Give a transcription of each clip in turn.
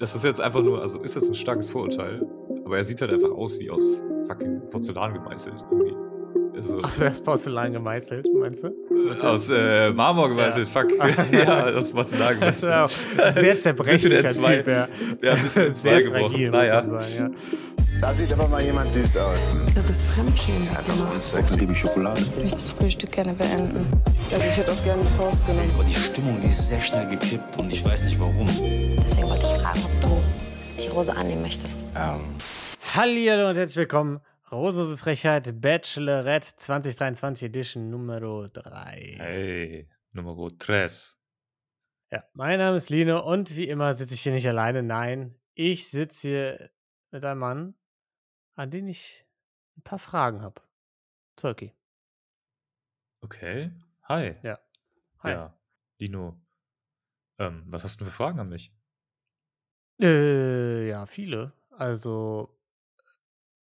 das ist jetzt einfach nur, also ist jetzt ein starkes Vorurteil, aber er sieht halt einfach aus wie aus fucking Porzellan gemeißelt. Irgendwie. Also, Ach, der ist Porzellan gemeißelt, meinst du? Aus äh, Marmor gemeißelt, ja. fuck. ja, aus Porzellan gemeißelt. Das ist auch sehr zerbrechlicher Typ, ja. Ja, ein bisschen sehr gebrochen. Naja. Sagen, ja. Da sieht aber mal jemand süß aus. Das Fremdschämen hat gemacht. Sex, liebe Schokolade. Ich möchte das Frühstück gerne beenden. Also ich hätte auch gerne die Faust genommen. Aber die Stimmung, die ist sehr schnell gekippt und ich weiß nicht warum. Deswegen wollte ich fragen, ob du die Rose annehmen möchtest. Ähm. Hallo und herzlich willkommen. Rosenlose Frechheit Bachelorette 2023 Edition Nummer 3. Hey, Nummer 3. Ja, mein Name ist Lino und wie immer sitze ich hier nicht alleine. Nein, ich sitze hier mit einem Mann, an den ich ein paar Fragen habe. Turkey. Okay. Hi. Ja. Hi. Ja. Dino. Ähm, was hast du für Fragen an mich? Äh, ja, viele. Also,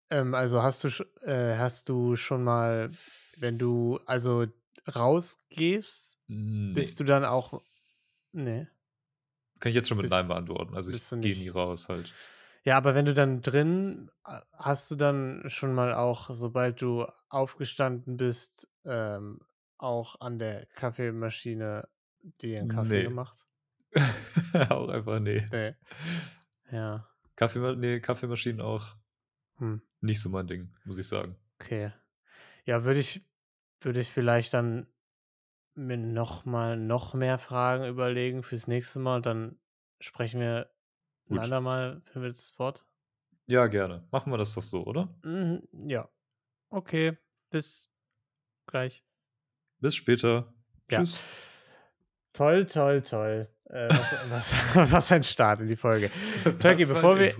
ähm, also hast du, äh, hast du schon mal, wenn du also rausgehst, nee. bist du dann auch. Nee. Kann ich jetzt schon mit bist, Nein beantworten. Also ich gehe nie raus halt. Ja, aber wenn du dann drin, hast du dann schon mal auch, sobald du aufgestanden bist, ähm, auch an der Kaffeemaschine dir einen Kaffee nee. gemacht? auch einfach nee. Nee. Ja. Kaffee, nee, Kaffeemaschinen auch hm. Nicht so mein Ding, muss ich sagen. Okay. Ja, würde ich, würde ich vielleicht dann mir noch mal noch mehr Fragen überlegen fürs nächste Mal und dann sprechen wir ein andermal führen wir das fort? Ja, gerne. Machen wir das doch so, oder? Mhm, ja. Okay. Bis gleich. Bis später. Ja. Tschüss. Toll, toll, toll. Äh, was, was, was, ein Start in die Folge. Turkey, bevor wir,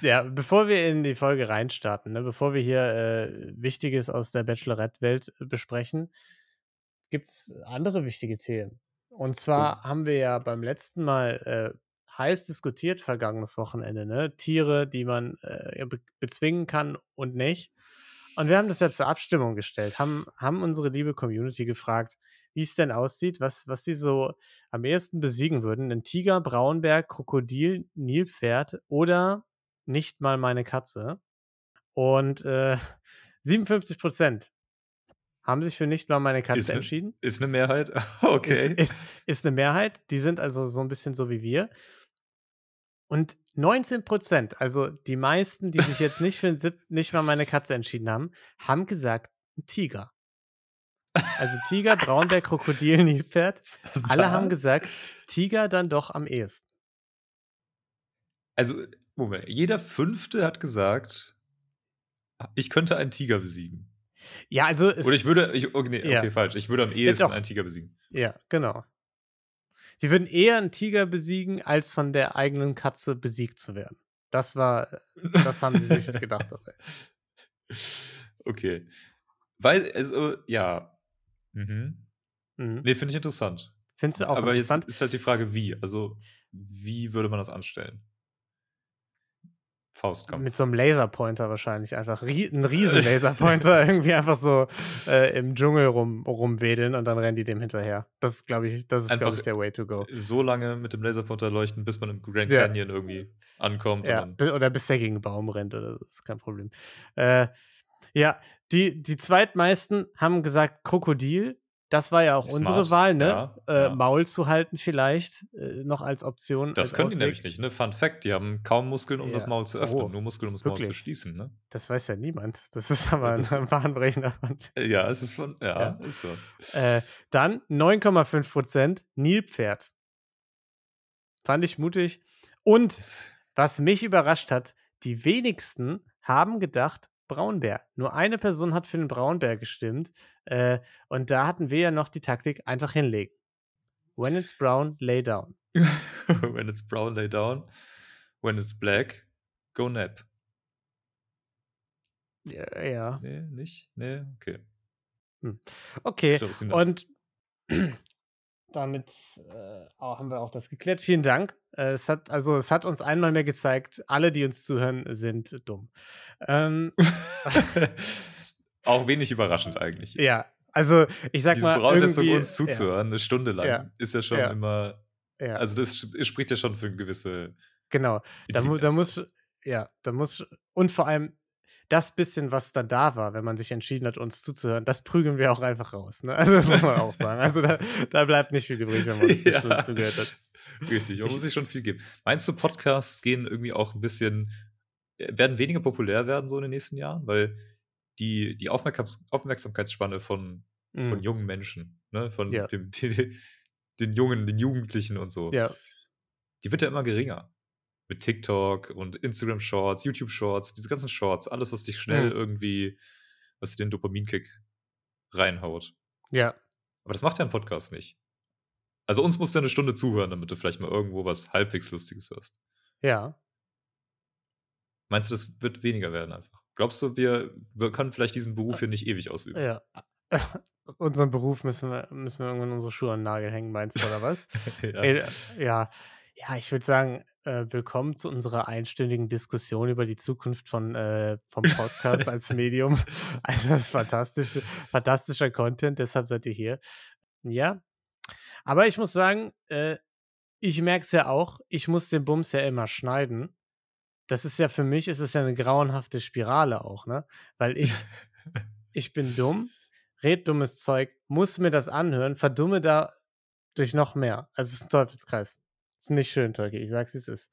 ja, bevor wir in die Folge reinstarten, ne, bevor wir hier äh, Wichtiges aus der Bachelorette-Welt besprechen, gibt es andere wichtige Themen. Und zwar cool. haben wir ja beim letzten Mal äh, heiß diskutiert vergangenes Wochenende, ne? Tiere, die man äh, be bezwingen kann und nicht. Und wir haben das jetzt zur Abstimmung gestellt, haben, haben unsere liebe Community gefragt, wie es denn aussieht, was, was sie so am ehesten besiegen würden. Ein Tiger, Braunbär, Krokodil, Nilpferd oder nicht mal meine Katze. Und äh, 57 Prozent haben sich für nicht mal meine Katze ist entschieden. ist eine Mehrheit? okay. Ist, ist, ist eine Mehrheit. Die sind also so ein bisschen so wie wir. Und 19 Prozent, also die meisten, die sich jetzt nicht für nicht mal meine Katze entschieden haben, haben gesagt, ein Tiger. Also Tiger, Braunbär, Krokodil, Nilpferd. Alle haben gesagt, Tiger dann doch am ehesten. Also, Moment, jeder Fünfte hat gesagt, ich könnte einen Tiger besiegen. Ja, also. Oder ich würde, ich, okay, nee, ja. okay, falsch, ich würde am ehesten einen Tiger besiegen. Ja, genau. Sie würden eher einen Tiger besiegen, als von der eigenen Katze besiegt zu werden. Das war, das haben sie sich gedacht. Okay. Weil, also, ja. Mhm. mhm. Nee, finde ich interessant. Findest du auch Aber interessant? jetzt ist halt die Frage, wie. Also, wie würde man das anstellen? Faustkampf. Mit so einem Laserpointer wahrscheinlich einfach. Ein riesen Laserpointer irgendwie einfach so äh, im Dschungel rum, rumwedeln und dann rennen die dem hinterher. Das ist, glaube ich, das ist, glaube ich, der Way to go. So lange mit dem Laserpointer leuchten, bis man im Grand Canyon ja. irgendwie ankommt. Ja, oder bis der gegen einen Baum rennt, oder das ist kein Problem. Äh, ja, die, die zweitmeisten haben gesagt Krokodil, das war ja auch Smart. unsere Wahl, ne? Ja, äh, ja. Maul zu halten vielleicht äh, noch als Option. Das als können Ausweg. die nämlich nicht, ne? Fun Fact, die haben kaum Muskeln, um ja. das Maul zu öffnen, oh, nur Muskeln, um das wirklich? Maul zu schließen, ne? Das weiß ja niemand. Das ist aber das, ein bahnbrechender Fund. Ja, es ist von, ja, ist so. Äh, dann 9,5 Prozent Nilpferd. Fand ich mutig. Und was mich überrascht hat, die wenigsten haben gedacht, Braunbär. Nur eine Person hat für den Braunbär gestimmt. Äh, und da hatten wir ja noch die Taktik einfach hinlegen. When it's brown, lay down. When it's brown, lay down. When it's black, go nap. Ja. ja. Nee, nicht? Nee, okay. Hm. Okay. Und damit äh, haben wir auch das geklärt. Vielen Dank. Äh, es hat, also es hat uns einmal mehr gezeigt, alle, die uns zuhören, sind dumm. Ähm, auch wenig überraschend eigentlich. Ja, also ich sag Diese mal. Voraussetzung, uns zuzuhören, ja. eine Stunde lang, ja. ist ja schon ja. immer. Also das spricht ja schon für eine gewisse Genau. Da, da muss, ja, da muss, und vor allem das bisschen, was dann da war, wenn man sich entschieden hat, uns zuzuhören, das prügeln wir auch einfach raus. Ne? Also das muss man auch sagen. Also da, da bleibt nicht viel übrig, wenn man uns ja. zugehört hat. Richtig, man muss sich schon viel geben. Meinst du, Podcasts gehen irgendwie auch ein bisschen, äh, werden weniger populär werden so in den nächsten Jahren? Weil die, die Aufmerksam Aufmerksamkeitsspanne von, mm. von jungen Menschen, ne? von ja. dem, die, den Jungen, den Jugendlichen und so, ja. die wird ja immer geringer. Mit TikTok und Instagram Shorts, YouTube Shorts, diese ganzen Shorts, alles, was dich schnell mm. irgendwie, was dir den Dopaminkick reinhaut. Ja. Aber das macht ja ein Podcast nicht. Also uns musst du eine Stunde zuhören, damit du vielleicht mal irgendwo was halbwegs Lustiges hörst. Ja. Meinst du, das wird weniger werden einfach? Glaubst du, wir, wir können vielleicht diesen Beruf hier nicht ewig ausüben? Ja. Unseren Beruf müssen wir, müssen wir irgendwann unsere Schuhe an den Nagel hängen, meinst du, oder was? ja. Ey, ja. Ja. ich würde sagen, äh, willkommen zu unserer einstündigen Diskussion über die Zukunft von, äh, vom Podcast als Medium. Also das ist fantastisch, fantastischer Content, deshalb seid ihr hier. Ja, aber ich muss sagen, äh, ich merke es ja auch, ich muss den Bums ja immer schneiden. Das ist ja für mich, ist es ja eine grauenhafte Spirale auch, ne? Weil ich, ich bin dumm, red dummes Zeug, muss mir das anhören, verdumme da durch noch mehr. Also es ist ein Teufelskreis. Ist nicht schön, Tolki, ich sag's, wie es ist.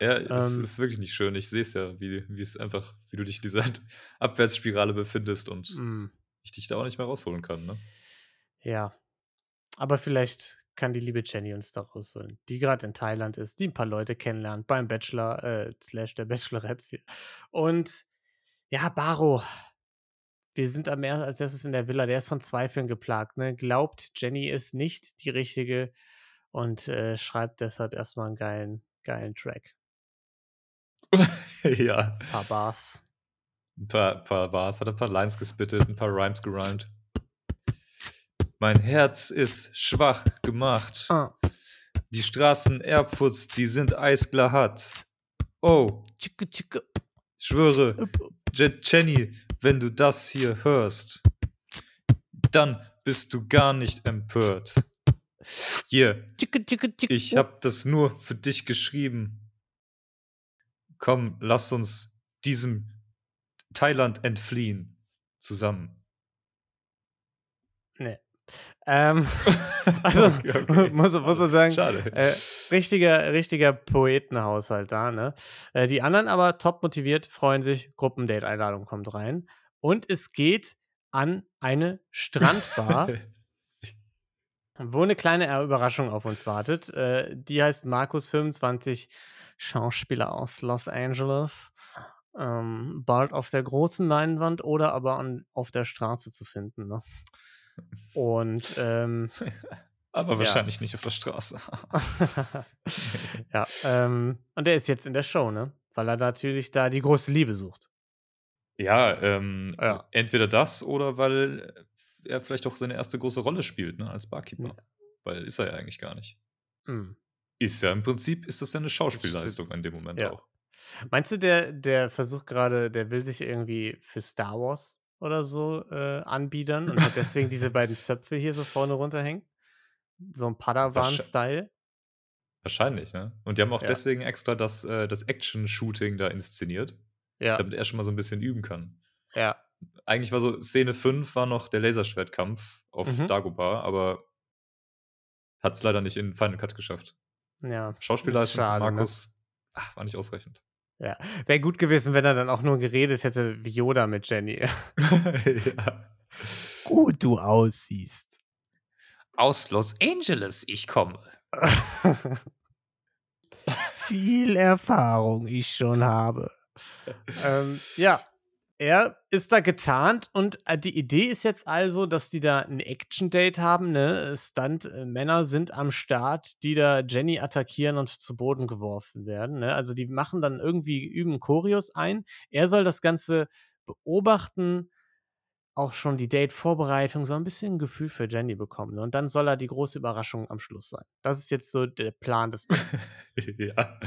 Ja, es ähm, ist wirklich nicht schön. Ich sehe es ja, wie, wie es einfach, wie du dich in dieser Abwärtsspirale befindest und mm. ich dich da auch nicht mehr rausholen kann, ne? Ja, aber vielleicht kann die liebe Jenny uns da rausholen, die gerade in Thailand ist, die ein paar Leute kennenlernt beim Bachelor, äh, slash der Bachelorette. Und ja, Baro, wir sind am als erstes in der Villa, der ist von Zweifeln geplagt, ne? Glaubt, Jenny ist nicht die richtige und äh, schreibt deshalb erstmal einen geilen, geilen Track. ja. Ein paar Bars. Ein paar, paar Bars, hat ein paar Lines gespittet, ein paar Rhymes gerimt. Mein Herz ist schwach gemacht. Ah. Die Straßen Erfurts, die sind eisglatt. Oh. Schwöre, Jenny, wenn du das hier hörst, dann bist du gar nicht empört. Hier, ich hab das nur für dich geschrieben. Komm, lass uns diesem Thailand entfliehen. Zusammen. Nee. Ähm, also okay, okay. Muss, muss man sagen, äh, richtiger, richtiger Poetenhaushalt da, ne? Äh, die anderen aber top motiviert, freuen sich, Gruppendate-Einladung kommt rein. Und es geht an eine Strandbar, wo eine kleine Überraschung auf uns wartet. Äh, die heißt Markus25, Schauspieler aus Los Angeles. Ähm, bald auf der großen Leinwand oder aber an, auf der Straße zu finden. Ne? Und ähm, aber wahrscheinlich ja. nicht auf der Straße. ja, ähm, und er ist jetzt in der Show, ne? Weil er natürlich da die große Liebe sucht. Ja, ähm, ja. entweder das oder weil er vielleicht auch seine erste große Rolle spielt, ne, als Barkeeper. Ja. Weil ist er ja eigentlich gar nicht. Mhm. Ist ja im Prinzip, ist das ja eine Schauspielleistung in dem Moment ja. auch. Meinst du, der, der versucht gerade, der will sich irgendwie für Star Wars oder so äh, anbiedern und hat deswegen diese beiden Zöpfe hier so vorne runterhängen. So ein Padawan-Style. Wahrscheinlich, ne? Und die haben auch ja. deswegen extra das, äh, das Action-Shooting da inszeniert. Ja. Damit er schon mal so ein bisschen üben kann. Ja. Eigentlich war so, Szene 5 war noch der Laserschwertkampf auf mhm. Dagobah, aber hat es leider nicht in Final Cut geschafft. Ja. Schauspielleistung von ne? Markus ne? ach, war nicht ausreichend. Ja, wäre gut gewesen, wenn er dann auch nur geredet hätte wie Yoda mit Jenny. ja. Gut du aussiehst. Aus Los Angeles, ich komme. Viel Erfahrung ich schon habe. ähm, ja, er ist da getarnt und äh, die Idee ist jetzt also, dass die da ein Action-Date haben, ne? Stunt-Männer sind am Start, die da Jenny attackieren und zu Boden geworfen werden, ne? Also die machen dann irgendwie, üben Choreos ein. Er soll das Ganze beobachten, auch schon die Date-Vorbereitung, so ein bisschen ein Gefühl für Jenny bekommen. Ne? Und dann soll er die große Überraschung am Schluss sein. Das ist jetzt so der Plan des Ganzen. ja.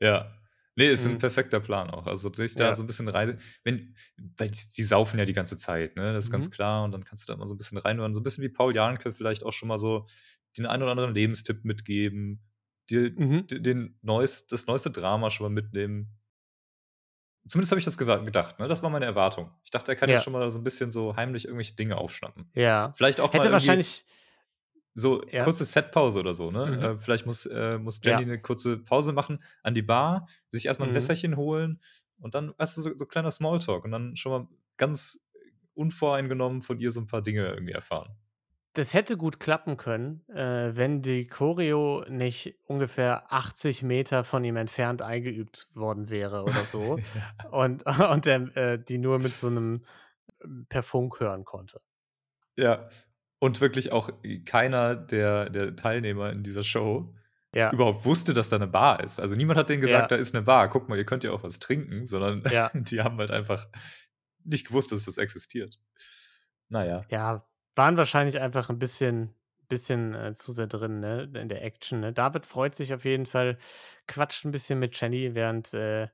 Ja. Nee, ist ein mhm. perfekter Plan auch. Also sich da ja. so ein bisschen rein, wenn, weil die, die, saufen ja die ganze Zeit, ne? Das ist mhm. ganz klar. Und dann kannst du da mal so ein bisschen reinhören. So ein bisschen wie Paul Janke vielleicht auch schon mal so den einen oder anderen Lebenstipp mitgeben. die, mhm. den neuest, das neueste Drama schon mal mitnehmen. Zumindest habe ich das gedacht, ne? Das war meine Erwartung. Ich dachte, er kann ja. schon mal so ein bisschen so heimlich irgendwelche Dinge aufschnappen. Ja. Vielleicht auch Hätte mal wahrscheinlich so ja. kurze Setpause oder so, ne? Mhm. Äh, vielleicht muss, äh, muss Jenny ja. eine kurze Pause machen an die Bar, sich erstmal ein mhm. Wässerchen holen und dann, weißt du, so, so kleiner Smalltalk und dann schon mal ganz unvoreingenommen von ihr so ein paar Dinge irgendwie erfahren. Das hätte gut klappen können, äh, wenn die Choreo nicht ungefähr 80 Meter von ihm entfernt eingeübt worden wäre oder so. ja. Und, und der, äh, die nur mit so einem ähm, per Funk hören konnte. Ja, und wirklich auch keiner der, der Teilnehmer in dieser Show ja. überhaupt wusste, dass da eine Bar ist. Also niemand hat denen gesagt, ja. da ist eine Bar, guck mal, ihr könnt ja auch was trinken, sondern ja. die haben halt einfach nicht gewusst, dass das existiert. Naja. Ja, waren wahrscheinlich einfach ein bisschen, bisschen äh, zu sehr drin, ne, in der Action. Ne? David freut sich auf jeden Fall, quatscht ein bisschen mit Jenny, während äh,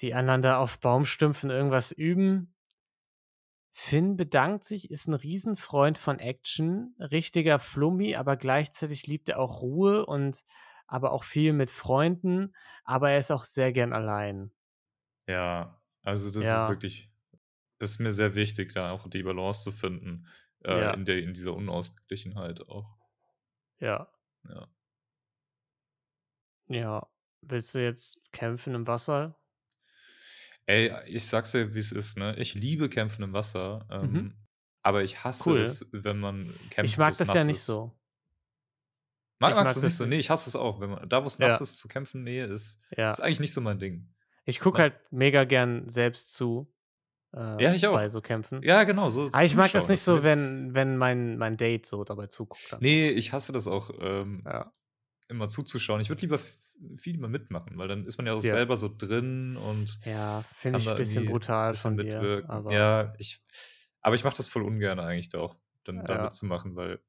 die anderen da auf Baumstümpfen irgendwas üben. Finn bedankt sich, ist ein Riesenfreund von Action, richtiger Flummi, aber gleichzeitig liebt er auch Ruhe und aber auch viel mit Freunden, aber er ist auch sehr gern allein. Ja, also das ja. ist wirklich, das ist mir sehr wichtig, da auch die Balance zu finden äh, ja. in, der, in dieser Unausgeglichenheit auch. Ja. Ja. Ja. Willst du jetzt kämpfen im Wasser? Ey, ich sag's dir, wie es ist, ne? Ich liebe Kämpfen im Wasser, ähm, mhm. aber ich hasse cool. es, wenn man kämpft. Ich mag das ja nicht so. Mag, ich magst mag du nicht so? Nee, ich hasse es auch. Wenn man, da, wo es nass ja. ist, zu kämpfen, nee, ist, ja. ist eigentlich nicht so mein Ding. Ich gucke halt mega gern selbst zu. Äh, ja, ich auch. Bei so Kämpfen. Ja, genau. So, Aber ich mag das nicht so, wenn, wenn mein, mein Date so dabei zuguckt. Dann. Nee, ich hasse das auch, ähm, ja. immer zuzuschauen. Ich würde lieber viel lieber mitmachen, weil dann ist man ja auch ja. selber so drin und. Ja, finde ich ein bisschen brutal bisschen von dir. Aber ja, ich. Aber ich mache das voll ungern eigentlich auch, dann ja. da mitzumachen, weil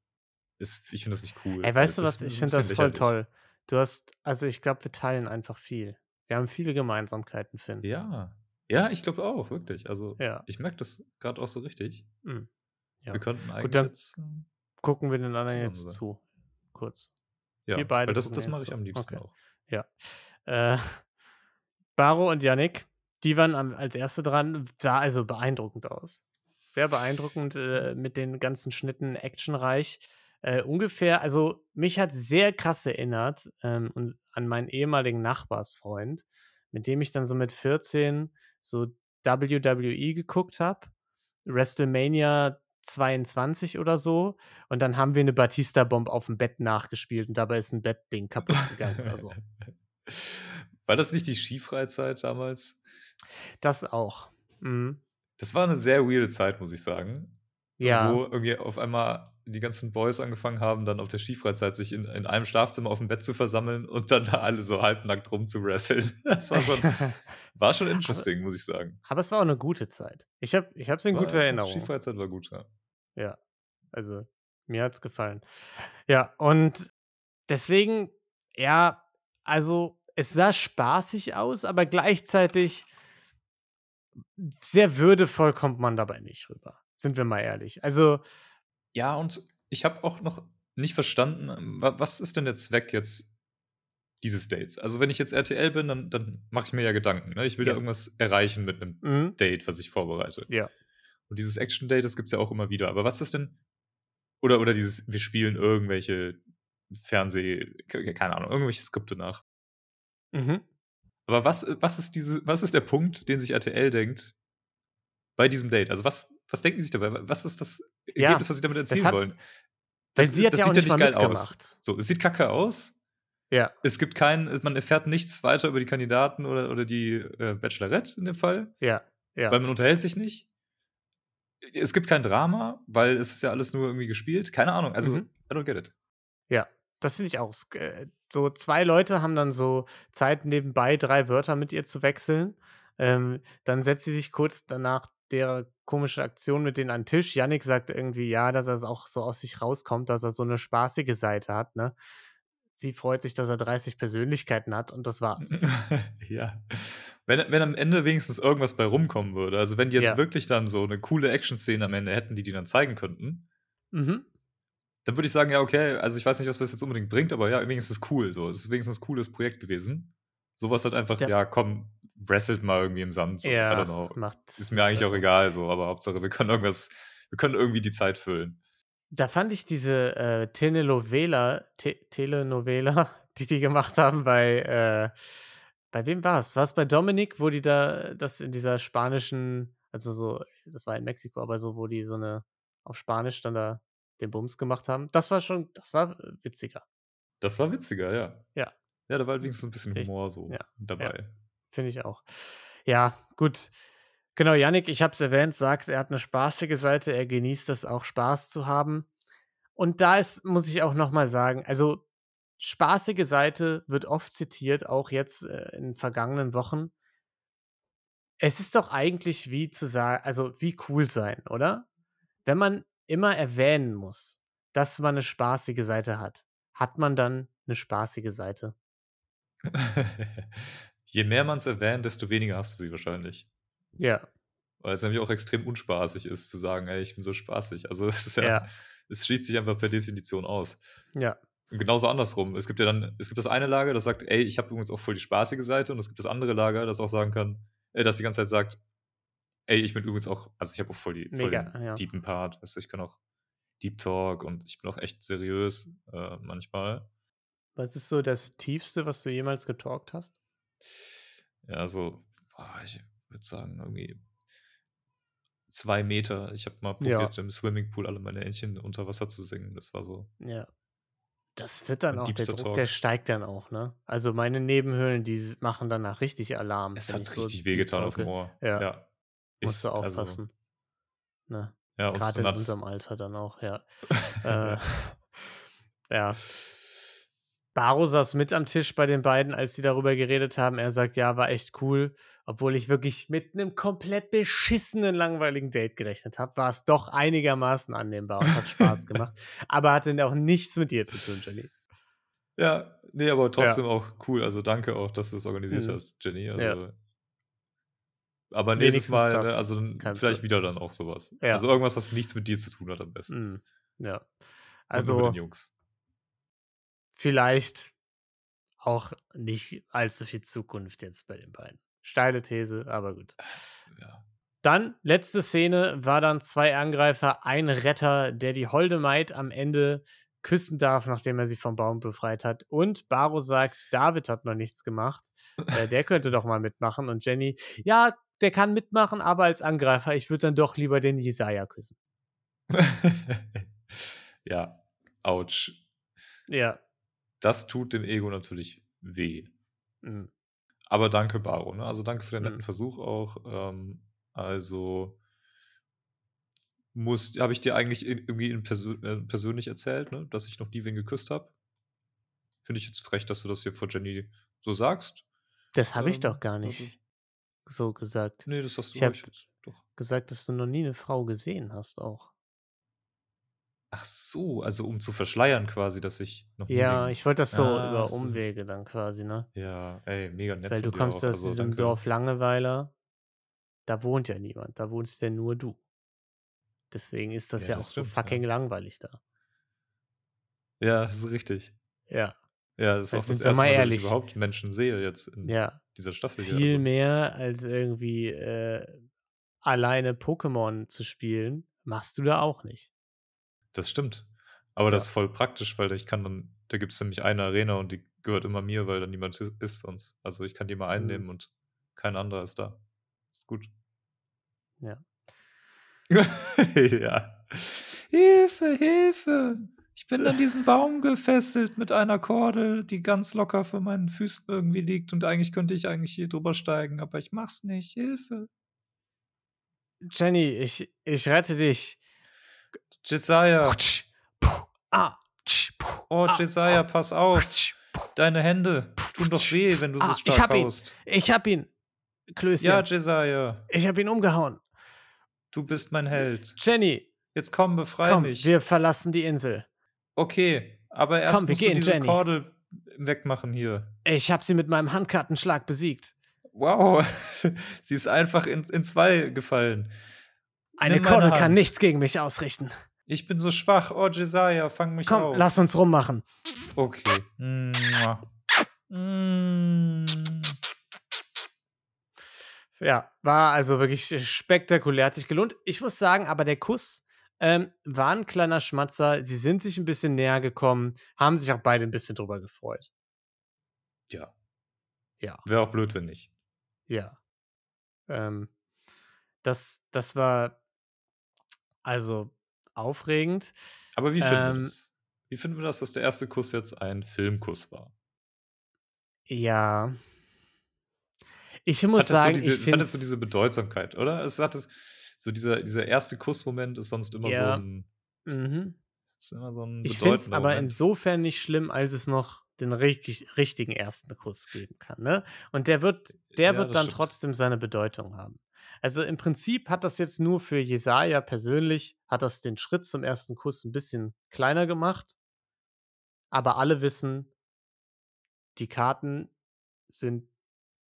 es, ich finde das nicht cool. Ey, weißt du was? Ich finde das voll toll. Du hast, also ich glaube, wir teilen einfach viel. Wir haben viele Gemeinsamkeiten, Finn. Ja. Ja, ich glaube auch, wirklich. Also, ja. ich merke das gerade auch so richtig. Mhm. Ja. Wir könnten eigentlich Gut, dann jetzt, äh, gucken wir den anderen jetzt sein. zu. Kurz. Ja, wir beide. Weil das, das mache ich am liebsten okay. auch. Ja. Äh, Baro und Yannick, die waren am, als erste dran, sah also beeindruckend aus. Sehr beeindruckend äh, mit den ganzen Schnitten, actionreich. Äh, ungefähr, also mich hat sehr krass erinnert ähm, an meinen ehemaligen Nachbarsfreund, mit dem ich dann so mit 14 so WWE geguckt habe, WrestleMania 22 oder so. Und dann haben wir eine Batista-Bomb auf dem Bett nachgespielt und dabei ist ein Bettding kaputt gegangen oder so. War das nicht die Skifreizeit damals? Das auch. Mhm. Das war eine sehr weirde Zeit, muss ich sagen. Ja. Wo irgendwie auf einmal die ganzen Boys angefangen haben, dann auf der Skifreizeit sich in, in einem Schlafzimmer auf dem Bett zu versammeln und dann da alle so halbnackt rum zu wresteln. Das war schon, war schon interesting, aber, muss ich sagen. Aber es war auch eine gute Zeit. Ich habe ich es in war, guter Erinnerung. Skifreizeit war gut, ja. Ja, also mir hat es gefallen. Ja, und deswegen, ja, also es sah spaßig aus, aber gleichzeitig sehr würdevoll kommt man dabei nicht rüber. Sind wir mal ehrlich. Also. Ja, und ich habe auch noch nicht verstanden, ähm, was ist denn der Zweck jetzt dieses Dates? Also, wenn ich jetzt RTL bin, dann, dann mache ich mir ja Gedanken. Ne? Ich will ja. da irgendwas erreichen mit einem mhm. Date, was ich vorbereite. Ja. Und dieses Action-Date, das gibt es ja auch immer wieder. Aber was ist denn. Oder, oder dieses, wir spielen irgendwelche Fernseh, keine Ahnung, irgendwelche Skripte nach. Mhm. Aber was, was, ist diese, was ist der Punkt, den sich RTL denkt bei diesem Date? Also was, was denken Sie sich dabei? Was ist das Ergebnis, ja, was Sie damit erzielen hat, wollen? Das, sie hat das ja sieht ja nicht geil aus. So, es sieht kacke aus. Ja. Es gibt keinen, man erfährt nichts weiter über die Kandidaten oder, oder die äh, Bachelorette in dem Fall. Ja. ja. Weil man unterhält sich nicht. Es gibt kein Drama, weil es ist ja alles nur irgendwie gespielt. Keine Ahnung. Also, mhm. I don't get it. Ja, das finde ich auch. Äh, so zwei Leute haben dann so Zeit nebenbei, drei Wörter mit ihr zu wechseln. Ähm, dann setzt sie sich kurz danach der komische Aktion mit denen an den Tisch. Yannick sagt irgendwie, ja, dass er es auch so aus sich rauskommt, dass er so eine spaßige Seite hat, ne? Sie freut sich, dass er 30 Persönlichkeiten hat und das war's. ja. Wenn, wenn am Ende wenigstens irgendwas bei rumkommen würde, also wenn die jetzt ja. wirklich dann so eine coole Action-Szene am Ende hätten, die die dann zeigen könnten, mhm. dann würde ich sagen, ja, okay, also ich weiß nicht, was das jetzt unbedingt bringt, aber ja, wenigstens cool. So. Es ist wenigstens ein cooles Projekt gewesen. Sowas hat einfach, ja, ja komm, wrestelt mal irgendwie im Sand. So. Ja, I don't know. Macht, ist mir eigentlich auch egal, so, aber Hauptsache, wir können irgendwas, wir können irgendwie die Zeit füllen. Da fand ich diese äh, Telenovela, Te Telenovela, die die gemacht haben bei, äh, bei wem war es? War es bei Dominik, wo die da das in dieser spanischen, also so, das war in Mexiko, aber so, wo die so eine auf Spanisch dann da den Bums gemacht haben. Das war schon, das war witziger. Das war witziger, ja. Ja. Ja, da war wenigstens ein bisschen Humor so ja. dabei. Ja. Finde ich auch. Ja, gut. Genau, Yannick, ich habe es erwähnt, sagt, er hat eine spaßige Seite, er genießt es auch, Spaß zu haben. Und da ist, muss ich auch nochmal sagen, also spaßige Seite wird oft zitiert, auch jetzt äh, in vergangenen Wochen. Es ist doch eigentlich wie zu sagen, also wie cool sein, oder? Wenn man immer erwähnen muss, dass man eine spaßige Seite hat, hat man dann eine spaßige Seite? Je mehr man es erwähnt, desto weniger hast du sie wahrscheinlich. Ja. Weil es nämlich auch extrem unspaßig ist, zu sagen, ey, ich bin so spaßig. Also es ist ja, ja. es schließt sich einfach per Definition aus. Ja. Und genauso andersrum. Es gibt ja dann, es gibt das eine Lager, das sagt, ey, ich habe übrigens auch voll die spaßige Seite, und es gibt das andere Lager, das auch sagen kann, äh, das die ganze Zeit sagt, ey, ich bin übrigens auch, also ich habe auch voll, die, voll Mega, den ja. deepen Part, weißt du, ich kann auch Deep Talk und ich bin auch echt seriös äh, manchmal. Was ist so das Tiefste, was du jemals getalkt hast? Ja, so, boah, ich würde sagen, irgendwie zwei Meter. Ich habe mal probiert, ja. im Swimmingpool alle meine Entchen unter Wasser zu singen. Das war so. Ja. Das wird dann auch, der Druck, Talk. der steigt dann auch, ne? Also meine Nebenhöhlen, die machen danach richtig Alarm. Es hat richtig so wehgetan auf dem Ohr. Ja. ja. Musst du also aufpassen. Also, ne? Ja, Gerade in unserem Alter dann auch, ja. äh, ja. Baro saß mit am Tisch bei den beiden, als sie darüber geredet haben. Er sagt, ja, war echt cool. Obwohl ich wirklich mit einem komplett beschissenen, langweiligen Date gerechnet habe, war es doch einigermaßen annehmbar und hat Spaß gemacht. aber hatte auch nichts mit dir zu tun, Jenny. Ja, nee, aber trotzdem ja. auch cool. Also danke auch, dass du es organisiert mhm. hast, Jenny. Also, ja. Aber nächstes Mal, ne, also vielleicht du. wieder dann auch sowas. Ja. Also irgendwas, was nichts mit dir zu tun hat am besten. Mhm. Ja. Also. mit den Jungs vielleicht auch nicht allzu viel Zukunft jetzt bei den beiden. Steile These, aber gut. Das, ja. Dann, letzte Szene, war dann zwei Angreifer, ein Retter, der die Holde Maid am Ende küssen darf, nachdem er sie vom Baum befreit hat. Und Baro sagt, David hat noch nichts gemacht. äh, der könnte doch mal mitmachen. Und Jenny, ja, der kann mitmachen, aber als Angreifer, ich würde dann doch lieber den Jesaja küssen. ja, ouch. Ja, das tut dem Ego natürlich weh. Mhm. Aber danke, Baro. Ne? Also danke für den netten mhm. Versuch auch. Ähm, also habe ich dir eigentlich irgendwie in Persö äh, persönlich erzählt, ne? dass ich noch nie wen geküsst habe. Finde ich jetzt frech, dass du das hier vor Jenny so sagst. Das habe ich ähm, doch gar nicht also, so gesagt. Nee, das hast du ich jetzt doch. gesagt, dass du noch nie eine Frau gesehen hast auch. Ach so, also um zu verschleiern quasi, dass ich noch Ja, ich wollte das so ah, über Umwege dann quasi, ne? Ja, ey, mega nett Weil du kommst aus also, diesem danke. Dorf Langeweiler, da wohnt ja niemand, da wohnst ja nur du. Deswegen ist das ja, ja das auch stimmt, so fucking ja. langweilig da. Ja, das ist richtig. Ja. Ja, das ist auch das erste Mal, dass ich überhaupt Menschen sehe jetzt in ja. dieser Staffel hier. Viel also. mehr als irgendwie äh, alleine Pokémon zu spielen, machst du da auch nicht. Das stimmt. Aber ja. das ist voll praktisch, weil ich kann dann, da gibt es nämlich eine Arena und die gehört immer mir, weil da niemand ist sonst. Also ich kann die mal einnehmen mhm. und kein anderer ist da. Ist gut. Ja. ja. Hilfe, Hilfe! Ich bin an diesen Baum gefesselt mit einer Kordel, die ganz locker vor meinen Füßen irgendwie liegt und eigentlich könnte ich eigentlich hier drüber steigen, aber ich mach's nicht. Hilfe. Jenny, ich, ich rette dich. Jesaja. Oh, Jesaja, pass auf. Deine Hände tun doch weh, wenn du so stark ich hab haust. Ihn. Ich hab ihn. Klößchen. Ja, Jesaja. Ich hab ihn umgehauen. Du bist mein Held. Jenny. Jetzt komm, befrei komm, mich. wir verlassen die Insel. Okay, aber erst komm, musst gehen, du diese Jenny. Kordel wegmachen hier. Ich hab sie mit meinem Handkartenschlag besiegt. Wow, sie ist einfach in, in zwei gefallen. Eine Kordel kann nichts gegen mich ausrichten. Ich bin so schwach. Oh, Jesaja, fang mich Komm, auf. lass uns rummachen. Okay. Mua. Mm. Ja, war also wirklich spektakulär, hat sich gelohnt. Ich muss sagen, aber der Kuss ähm, war ein kleiner Schmatzer. Sie sind sich ein bisschen näher gekommen, haben sich auch beide ein bisschen drüber gefreut. Ja. Ja. Wäre auch blöd, wenn nicht. Ja. Ähm, das, das war also aufregend. Aber wie finden wir Ähm, das? Wie finden wir das, dass der erste Kuss jetzt ein Filmkuss war? Ja. Ich Es muss hat, jetzt so sagen, diese, ich es hat jetzt so finde diese Bedeutsamkeit, oder? Es hat es, so dieser, dieser erste Kussmoment ist sonst immer Ja. so ein, mhm. ist immer so ein Ich finde es aber Moment. insofern nicht schlimm, als es noch den richtig, richtigen ersten Kuss geben kann. Ne? Und der wird, der Ja, wird dann stimmt. trotzdem seine Bedeutung haben. Also im Prinzip hat das jetzt nur für Jesaja persönlich, hat das den Schritt zum ersten Kuss ein bisschen kleiner gemacht. Aber alle wissen, die Karten sind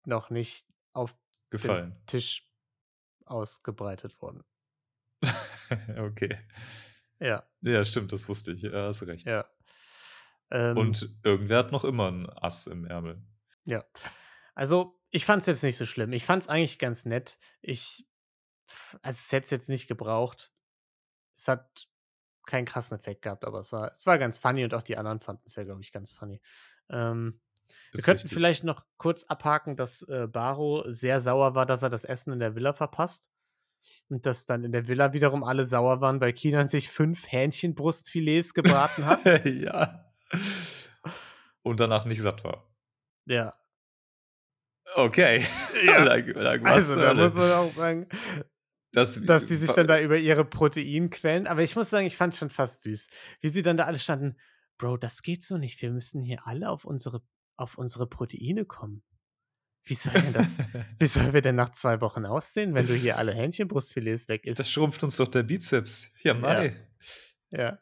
noch nicht auf Gefallen. dem Tisch ausgebreitet worden. okay. Ja, Ja, stimmt, das wusste ich. Ja, hast recht. ja. Ähm, Und irgendwer hat noch immer ein Ass im Ärmel. Ja. Also, ich fand es jetzt nicht so schlimm. Ich fand es eigentlich ganz nett. Ich, also es hätte es jetzt nicht gebraucht. Es hat keinen krassen Effekt gehabt, aber es war, es war ganz funny und auch die anderen fanden es ja, glaube ich, ganz funny. Ähm, wir könnten richtig. vielleicht noch kurz abhaken, dass äh, Baro sehr sauer war, dass er das Essen in der Villa verpasst. Und dass dann in der Villa wiederum alle sauer waren, weil Kinan sich fünf Hähnchenbrustfilets gebraten hat. ja. Und danach nicht satt war. ja. Okay. Ja. Lang, was Also, da muss man auch sagen, das, dass die sich dann da über ihre Protein quälen. Aber ich muss sagen, ich fand es schon fast süß, wie sie dann da alle standen. Bro, das geht so nicht. Wir müssen hier alle auf unsere, auf unsere Proteine kommen. Wie soll denn das? Wie sollen wir denn nach zwei Wochen aussehen, wenn du hier alle Hähnchenbrustfilets weg isst? das schrumpft uns doch der Bizeps. Ja, Mai. ja.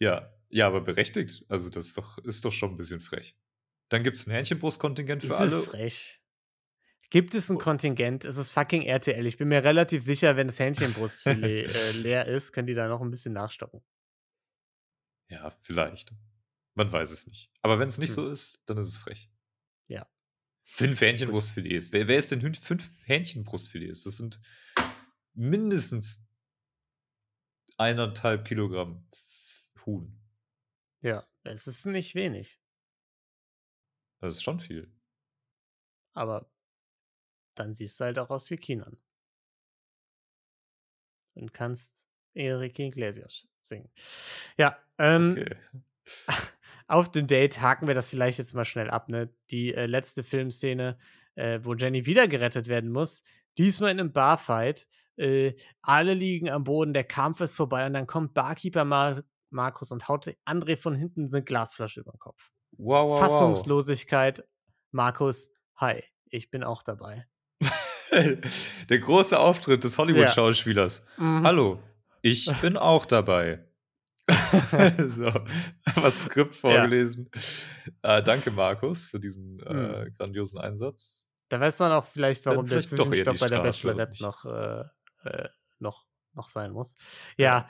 Ja. ja, aber berechtigt. Also, das ist doch, ist doch schon ein bisschen frech. Dann gibt es ein Hähnchenbrustkontingent für Das alle. ist frech. Gibt es ein Kontingent? Es ist fucking RTL. Ich bin mir relativ sicher, wenn das Hähnchenbrustfilet äh, leer ist, können die da noch ein bisschen nachstocken. Ja, vielleicht. Man weiß es nicht. Aber wenn es nicht Hm. so ist, dann ist es frech. Ja. Fünf Hähnchenbrustfilets. Wer, wer ist denn fünf Hähnchenbrustfilets? Das sind mindestens eineinhalb Kilogramm Huhn. Ja, es ist nicht wenig. Das ist schon viel. Aber dann siehst du halt auch aus wie Kinan. Und kannst Enrique Iglesias singen. Ja, ähm, Okay. auf dem Date haken wir das vielleicht jetzt mal schnell ab. Ne? Die äh, letzte Filmszene, äh, wo Jenny wieder gerettet werden muss. Diesmal in einem Barfight. Äh, alle liegen am Boden, der Kampf ist vorbei und dann kommt Barkeeper Mar Markus und haut André von hinten eine Glasflasche über den Kopf. Wow, wow, wow. Fassungslosigkeit. Markus, hi, ich bin auch dabei. Der große Auftritt des Hollywood-Schauspielers. Mhm. Hallo, ich bin auch dabei. so, was Skript vorgelesen. Äh, danke, Markus, für diesen äh, Hm. grandiosen Einsatz. Da weiß man auch vielleicht, warum vielleicht der Zwischenstopp bei der Bachelorette noch, äh, äh, noch, noch sein muss. Ja.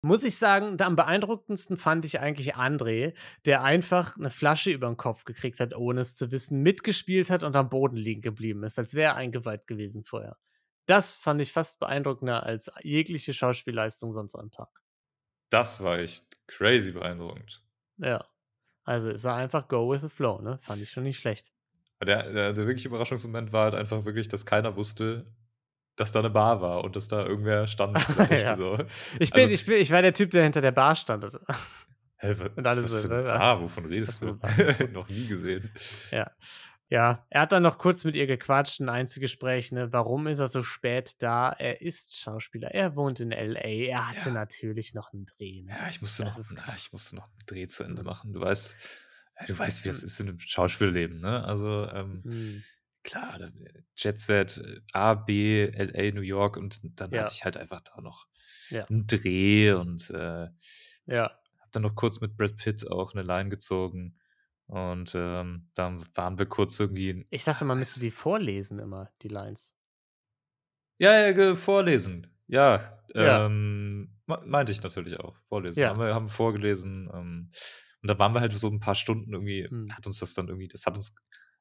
Muss ich sagen, am beeindruckendsten fand ich eigentlich André, der einfach eine Flasche über den Kopf gekriegt hat, ohne es zu wissen, mitgespielt hat und am Boden liegen geblieben ist, als wäre er eingeweiht gewesen vorher. Das fand ich fast beeindruckender als jegliche Schauspielleistung sonst am Tag. Das war echt crazy beeindruckend. Ja. Also es war einfach go with the flow, ne? Fand ich schon nicht schlecht. Der, der, der wirkliche Überraschungsmoment war halt einfach wirklich, dass keiner wusste, dass da eine Bar war und dass da irgendwer stand. vielleicht Ja. so. Ich bin, Also- ich bin, ich war der Typ, der hinter der Bar stand. Hä, was, Und alle was so, ne? Bar? Wovon redest du? Noch nie gesehen. Ja. Ja, er hat dann noch kurz mit ihr gequatscht, ein Einzelgespräch, ne? Warum ist er so spät da? Er ist Schauspieler, er wohnt in LA, er hatte Ja. natürlich noch einen Dreh. Ne? Ja, ich musste, Das noch, na, ich musste noch einen Dreh zu Ende machen. Du weißt, du weißt, wie es ist in einem Schauspielleben, ne? Also, ähm, Hm. Klar, da- Jet Set, äh, A, B, LA, New York und dann Ja. hatte ich halt einfach da noch Ja. einen Dreh und äh, Ja, hab dann noch kurz mit Brad Pitt auch eine Line gezogen. Und ähm, dann waren wir kurz irgendwie. ich dachte, man müsste die vorlesen immer, die Lines. Ja, ja, vorlesen. Ja, Ja. ähm, meinte ich natürlich auch. Vorlesen. Ja. Haben wir haben vorgelesen. Ähm, und da waren wir halt so ein paar Stunden irgendwie, Hm. hat uns das dann irgendwie, das hat uns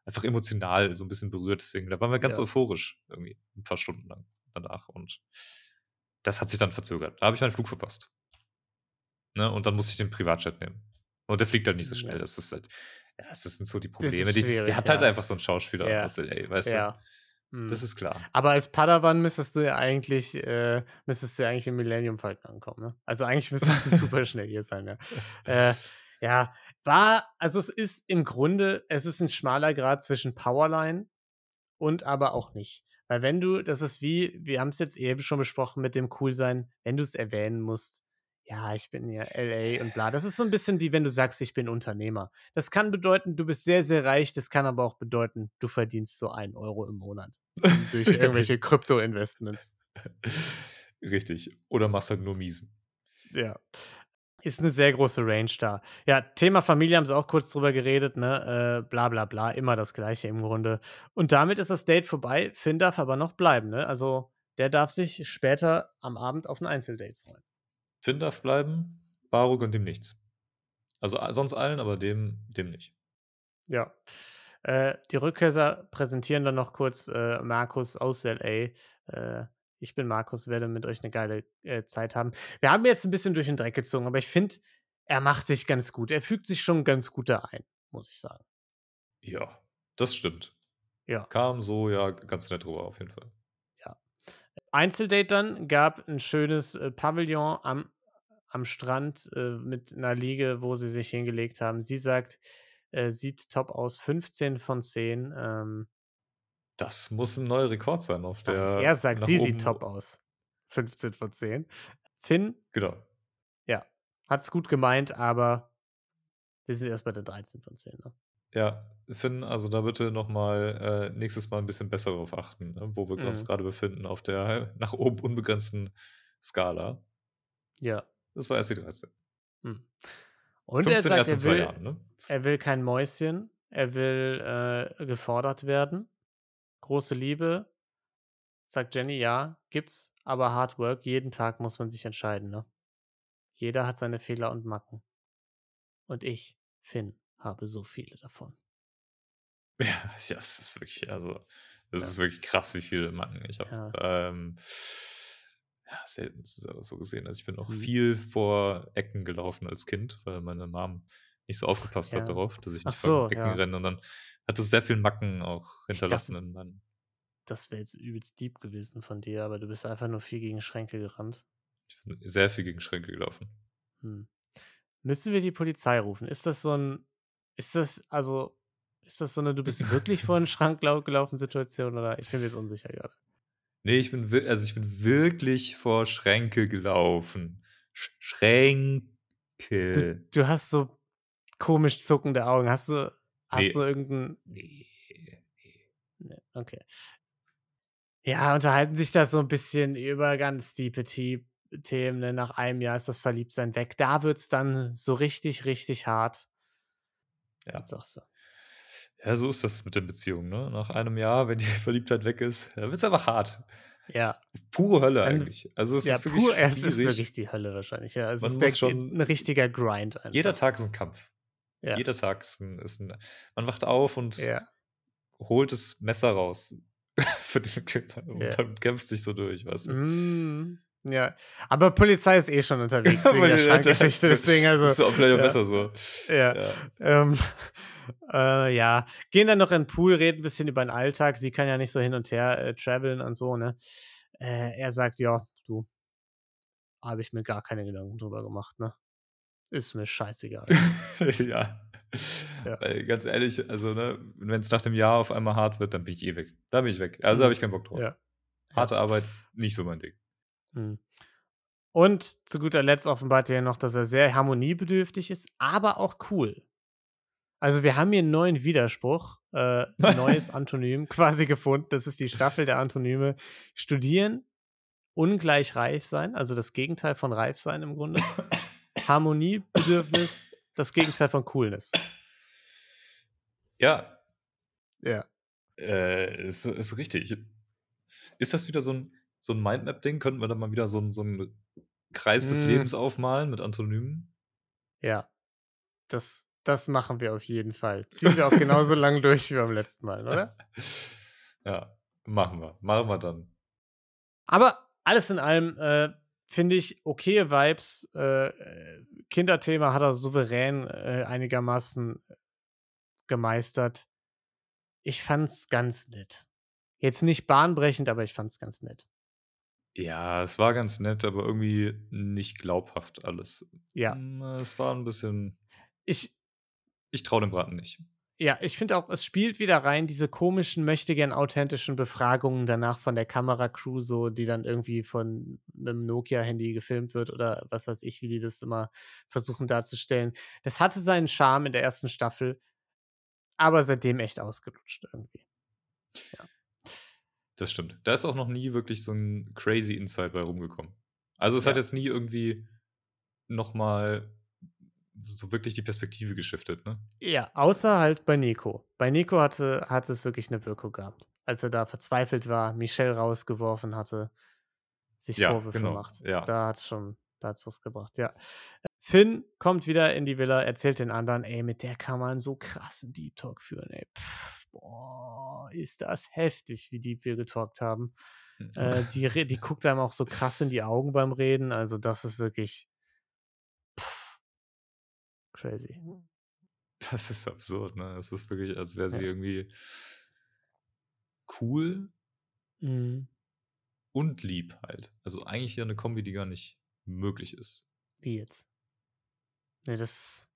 einfach emotional so ein bisschen berührt. Deswegen, da waren wir ganz Ja. euphorisch irgendwie ein paar Stunden lang danach. Und das hat sich dann verzögert. Da habe ich meinen Flug verpasst. Ne? Und dann musste ich den Privatjet nehmen. Und der fliegt halt nicht so schnell. Ja. Das ist halt, ja, das sind so die Probleme. Die, der hat halt ja. einfach so einen Schauspieler Ja. aus LA, weißt Ja. du? Hm. Das ist klar. Aber als Padawan müsstest du ja eigentlich, äh, müsstest du ja eigentlich im Millennium Falcon ankommen, ne? Also eigentlich müsstest du super schnell hier sein, ja. Äh, ja, war, also es ist im Grunde, es ist ein schmaler Grad zwischen Powerline und aber auch nicht. Weil wenn du, das ist wie, wir haben es jetzt eben schon besprochen mit dem Coolsein, wenn du es erwähnen musst, ja, ich bin ja LA und bla. Das ist so ein bisschen wie wenn du sagst, ich bin Unternehmer. Das kann bedeuten, du bist sehr, sehr reich. Das kann aber auch bedeuten, du verdienst so einen Euro im Monat durch irgendwelche Krypto-Investments. Richtig. Oder machst halt nur miesen. Ja. Ist eine sehr große Range da. Ja, Thema Familie haben sie auch kurz drüber geredet, ne? Äh, bla bla bla, immer das gleiche im Grunde. Und damit ist das Date vorbei. Finn darf aber noch bleiben, ne? Also der darf sich später am Abend auf ein Einzeldate freuen. Finn darf bleiben, Baruk und dem nichts. Also a- sonst allen, aber dem, dem nicht. Ja. Äh, die Rückkehrer präsentieren dann noch kurz äh, Markus aus LA. Äh, ich bin Markus, werde mit euch eine geile äh, Zeit haben. Wir haben jetzt ein bisschen durch den Dreck gezogen, aber ich finde, er macht sich ganz gut. Er fügt sich schon ganz gut da ein, muss ich sagen. Ja, das stimmt. Ja. Kam so, ja, ganz nett drüber auf jeden Fall. Einzeldate dann gab ein schönes äh, Pavillon am, am Strand äh, mit einer Liege, wo sie sich hingelegt haben. Sie sagt, äh, sieht top aus, 15 von 10. Ähm, Das muss ein neuer Rekord sein auf der. er sagt, sie sieht top aus. 15 von 10. Finn, Genau. ja, hat es gut gemeint, aber wir sind erst bei der 13 von 10. Ne? Ja, Finn, also da bitte nochmal äh, nächstes Mal ein bisschen besser drauf achten, ne, wo wir uns Mhm. gerade befinden auf der nach oben unbegrenzten Skala. Ja. Das war erst die 13. Hm. Und er 15 sagt, erst in er zwei will, Jahren, ne? Er will kein Mäuschen. Er will äh, gefordert werden. Große Liebe. Sagt Jenny, ja, gibt's. Aber Hard Work, jeden Tag muss man sich entscheiden, ne? Jeder hat seine Fehler und Macken. Und ich, Finn, habe so viele davon. Ja, ja, das ist wirklich, also, das Ja. ist wirklich krass, wie viele Macken ich habe. Ja. Ähm, ja, selten so gesehen. Also ich bin auch Mhm. viel vor Ecken gelaufen als Kind, weil meine Mom nicht so aufgepasst Ja. hat darauf, dass ich nicht so, vor Ecken ja. renne. Und dann hat es sehr viel Macken auch hinterlassen dachte- in meinem. Das wäre jetzt übelst deep gewesen von dir, aber du bist einfach nur viel gegen Schränke gerannt. Ich bin sehr viel gegen Schränke gelaufen. Hm. Müssen wir die Polizei rufen? Ist das so ein, ist das, also, ist das so eine, du bist wirklich vor einen Schrank lau- gelaufen Situation oder ich bin mir jetzt unsicher gerade. Nee, ich bin, also ich bin wirklich vor Schränke gelaufen. Sch Schränke. Du, du hast so komisch zuckende Augen. Hast du, hast Nee. du irgendein. Nee, nee. Nee, okay. Ja, unterhalten sich da so ein bisschen über ganz diepe Themen. Ne? Nach einem Jahr ist das Verliebtsein weg. Da wird es dann so richtig, richtig hart. Ja. Sagst du? ja, so ist das mit den Beziehungen, ne? Nach einem Jahr, wenn die Verliebtheit weg ist, dann wird es einfach hart. Ja, Pure Hölle Dann- eigentlich. Also es ja ist wirklich pur, es ist wirklich die Hölle wahrscheinlich. Ja, es Man ist muss schon- ein richtiger Grind. Einfach. Jeder Tag ist ein Kampf. Ja. Jeder Tag ist ein, ist ein. Man wacht auf und Ja. holt das Messer raus. Für den Kind und Ja. dann kämpft sich so durch, weißt du? Mm, ja, aber Polizei ist eh schon unterwegs Ja, wegen der Schrankgeschichte, deswegen also. ist auch vielleicht auch ja. besser so. Ja, Ja. ähm, äh, ja. Gehen dann noch in den Pool, reden ein bisschen über den Alltag. Sie kann ja nicht so hin und her äh, traveln und so, ne? Äh, er sagt, ja, du, habe ich mir gar keine Gedanken drüber gemacht, ne? Ist mir scheißegal. ja. Ja. Weil ganz ehrlich, also, ne, wenn es nach dem Jahr auf einmal hart wird, dann bin ich eh weg. Da bin ich weg. Also Mhm. habe ich keinen Bock drauf. ja. Harte Arbeit, nicht so mein Ding. Hm. Und zu guter Letzt offenbart er noch, dass er sehr harmoniebedürftig ist, aber auch cool. Also wir haben hier einen neuen Widerspruch, äh, ein neues Antonym quasi gefunden. Das ist die Staffel der Antonyme. Studieren, ungleich reif sein, also das Gegenteil von reif sein im Grunde. Harmoniebedürfnis, das Gegenteil von Coolness. Ja, Ja. äh, ist, ist richtig. Ist das wieder so ein, so ein Mindmap-Ding? Könnten wir da mal wieder so ein, so ein Kreis des Lebens aufmalen mit Antonymen. Ja. Das, das machen wir auf jeden Fall. Ziehen wir auch genauso lang durch wie beim letzten Mal, oder? Ja, machen wir. Machen wir dann. Aber alles in allem äh, finde ich okay Vibes. Äh, Kinderthema hat er souverän äh, einigermaßen gemeistert. Ich fand's ganz nett. Jetzt nicht bahnbrechend, aber ich fand's ganz nett. Ja, es war ganz nett, aber irgendwie nicht glaubhaft alles. Ja. Hm, es war ein bisschen. Ich, Ich traue dem Braten nicht. Ja, ich finde auch, es spielt wieder rein, diese komischen, möchtegern authentischen Befragungen danach von der Kameracrew, so, die dann irgendwie von einem Nokia-Handy gefilmt wird oder was weiß ich, wie die das immer versuchen darzustellen. Das hatte seinen Charme in der ersten Staffel, aber seitdem echt ausgelutscht irgendwie. Das stimmt. Da ist auch noch nie wirklich so ein crazy Insight bei rumgekommen. Also es hat Ja. jetzt nie irgendwie nochmal so wirklich die Perspektive geschiftet, ne? Ja, außer halt bei Nico. Bei Nico hatte, hat es wirklich eine Wirkung gehabt. Als er da verzweifelt war, Michelle rausgeworfen hatte, sich Ja, Vorwürfe genau, macht. ja. Da hat schon, da hat's was gebracht, ja. Finn kommt wieder in die Villa, erzählt den anderen, ey, mit der kann man so krassen Deep Talk führen, ey. Pff, boah, ist das heftig, wie deep wir getalkt haben. Äh, die, die guckt einem auch so krass in die Augen beim Reden. Also, das ist wirklich crazy. Das ist absurd, ne? Es ist wirklich, als wäre sie Ja. irgendwie cool Mhm. und lieb halt. Also eigentlich ja eine Kombi, die gar nicht möglich ist. Wie jetzt? Nee, das,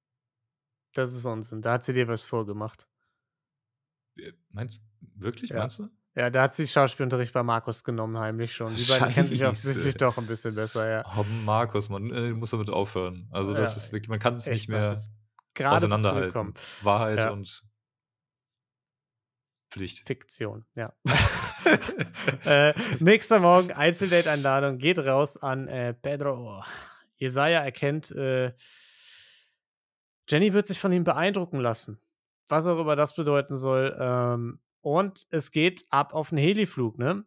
das ist Unsinn. Da hat sie dir was vorgemacht. Äh, Meinst wirklich? Ja. Meinst du? Ja, da hat sie Schauspielunterricht bei Markus genommen, heimlich schon. Die beiden kennen sich offensichtlich doch ein bisschen besser, ja. Oh, Markus, man äh, muss damit aufhören. Also das Ja, ist wirklich, man kann es nicht mehr auseinanderhalten. Wahrheit Ja. und Pflicht. Fiktion, ja. äh, nächster Morgen, Einzeldate-Einladung, geht raus an äh, Pedro. Jesaja erkennt, äh, Jenny wird sich von ihm beeindrucken lassen. Was auch immer das bedeuten soll. Ähm, und es geht ab auf den Heliflug, ne?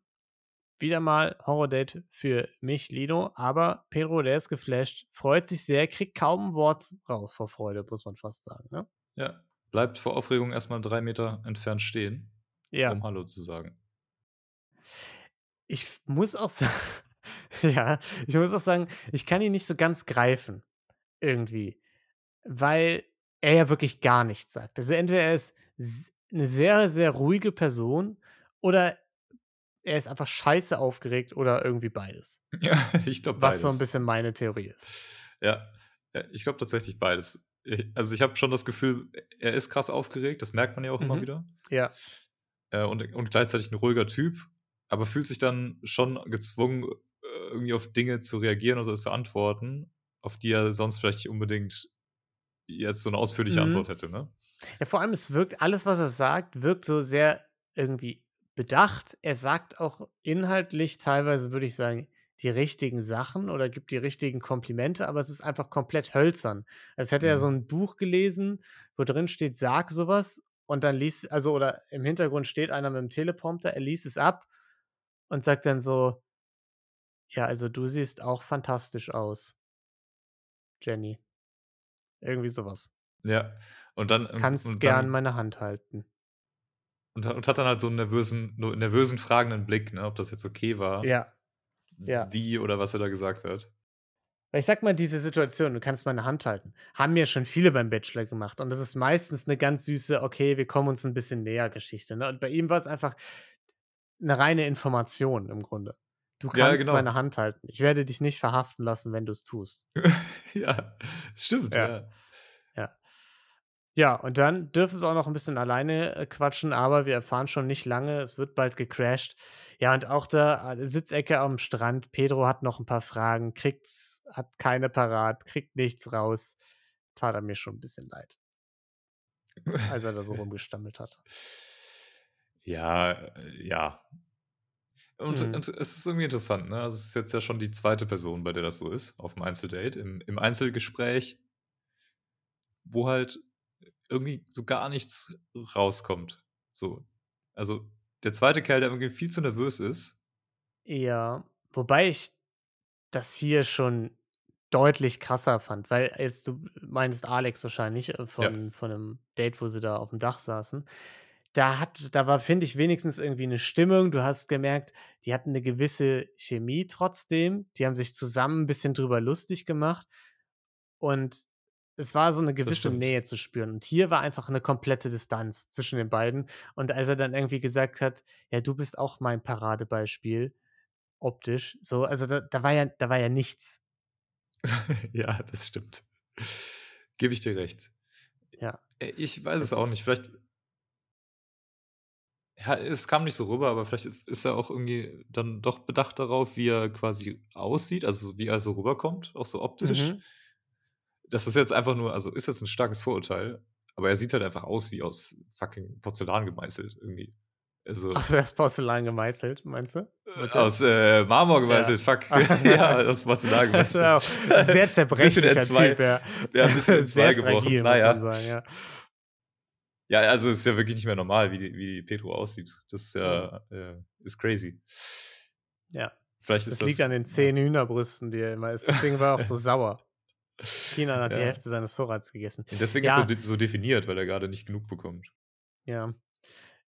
Wieder mal Horror-Date für mich, Lino. Aber Pedro, der ist geflasht, freut sich sehr, kriegt kaum ein Wort raus vor Freude, muss man fast sagen, ne? Ja. Bleibt vor Aufregung erstmal drei Meter entfernt stehen, Ja. um Hallo zu sagen. Ich muss auch sagen, ja, ich muss auch sagen, ich kann ihn nicht so ganz greifen. Irgendwie. Weil er ja wirklich gar nichts sagt. Also entweder er ist eine sehr, sehr ruhige Person oder er ist einfach scheiße aufgeregt oder irgendwie beides. Ja, ich glaube Was beides. so ein bisschen meine Theorie ist. Ja, ich glaube tatsächlich beides. Also ich habe schon das Gefühl, er ist krass aufgeregt, das merkt man ja auch immer Mhm. wieder. Ja. Äh, und, und gleichzeitig ein ruhiger Typ, aber fühlt sich dann schon gezwungen, äh, irgendwie auf Dinge zu reagieren oder zu antworten, auf die er sonst vielleicht nicht unbedingt jetzt so eine ausführliche Mhm. Antwort hätte, ne? Ja, vor allem, es wirkt, alles, was er sagt, wirkt so sehr irgendwie bedacht. Er sagt auch inhaltlich teilweise, würde ich sagen, die richtigen Sachen oder gibt die richtigen Komplimente, aber es ist einfach komplett hölzern. Als hätte er Mhm. so ein Buch gelesen, wo drin steht, sag sowas und dann liest, also oder im Hintergrund steht einer mit dem Teleprompter, er liest es ab und sagt dann so, ja, also du siehst auch fantastisch aus, Jenny. Irgendwie sowas. Ja. Und dann. und- Kannst und gern dann, meine Hand halten. und, und hat dann halt so einen nervösen, nervösen, fragenden Blick, ne, ob das jetzt okay war. Ja. ja. Wie oder was er da gesagt hat. Weil ich sag mal, diese Situation, du kannst meine Hand halten, haben ja schon viele beim Bachelor gemacht. Und das ist meistens eine ganz süße, okay, wir kommen uns ein bisschen näher Geschichte. Ne? Und bei ihm war es einfach eine reine Information im Grunde. Du Ja, kannst genau. meine Hand halten. Ich werde dich nicht verhaften lassen, wenn du es tust. ja, stimmt, Ja. ja. Ja. Ja, und dann dürfen sie auch noch ein bisschen alleine äh, quatschen, aber wir erfahren schon nicht lange, es wird bald gecrashed. Ja, und auch da äh, Sitzecke am Strand. Pedro hat noch ein paar Fragen, kriegt, hat keine parat, kriegt nichts raus. Tat er mir schon ein bisschen leid, als er da so rumgestammelt hat. Ja, äh, ja. Und, Mhm. und es ist irgendwie interessant, ne? Also es ist jetzt ja schon die zweite Person, bei der das so ist, auf dem Einzeldate, im, im Einzelgespräch, wo halt irgendwie so gar nichts rauskommt. So. Also der zweite Kerl, der irgendwie viel zu nervös ist. Ja, wobei ich das hier schon deutlich krasser fand, weil jetzt du meinst Alex wahrscheinlich äh, Ja. von, von einem Date, wo sie da auf dem Dach saßen. Da hat, da war, finde ich, wenigstens irgendwie eine Stimmung. Du hast gemerkt, die hatten eine gewisse Chemie trotzdem. Die haben sich zusammen ein bisschen drüber lustig gemacht. Und es war so eine gewisse. Nähe zu spüren. Und hier war einfach eine komplette Distanz zwischen den beiden. Und als er dann irgendwie gesagt hat, ja, du bist auch mein Paradebeispiel, optisch, so, also da, da war ja, da war ja nichts. ja, das stimmt. Gebe ich dir recht. Ja. Ich weiß Das es auch nicht. Vielleicht. Ja, es kam nicht so rüber, aber vielleicht ist er auch irgendwie dann doch bedacht darauf, wie er quasi aussieht, also wie er so rüberkommt, auch so optisch. Mhm. Das ist jetzt einfach nur, also ist jetzt ein starkes Vorurteil, aber er sieht halt einfach aus wie aus fucking Porzellan gemeißelt irgendwie. Also Ach, das Porzellan gemeißelt, meinst du? Mit der- aus äh, Marmor gemeißelt, fuck. ja, aus Porzellan Das ist gemeißelt. sehr zerbrechlicher Typ, ja. Ja, ein bisschen in zwei sehr gebrochen. fragil, Naja. sagen, ja. Ja, also es ist ja wirklich nicht mehr normal, wie, die, wie Petro aussieht. Das ist ja äh, ist crazy. Ja, Vielleicht das ist das. liegt an den zehn Hühnerbrüsten, die er immer isst. Deswegen war er auch so sauer. China hat die Ja. Hälfte seines Vorrats gegessen. Ja, deswegen Ja. ist er so, so definiert, weil er gerade nicht genug bekommt. Ja.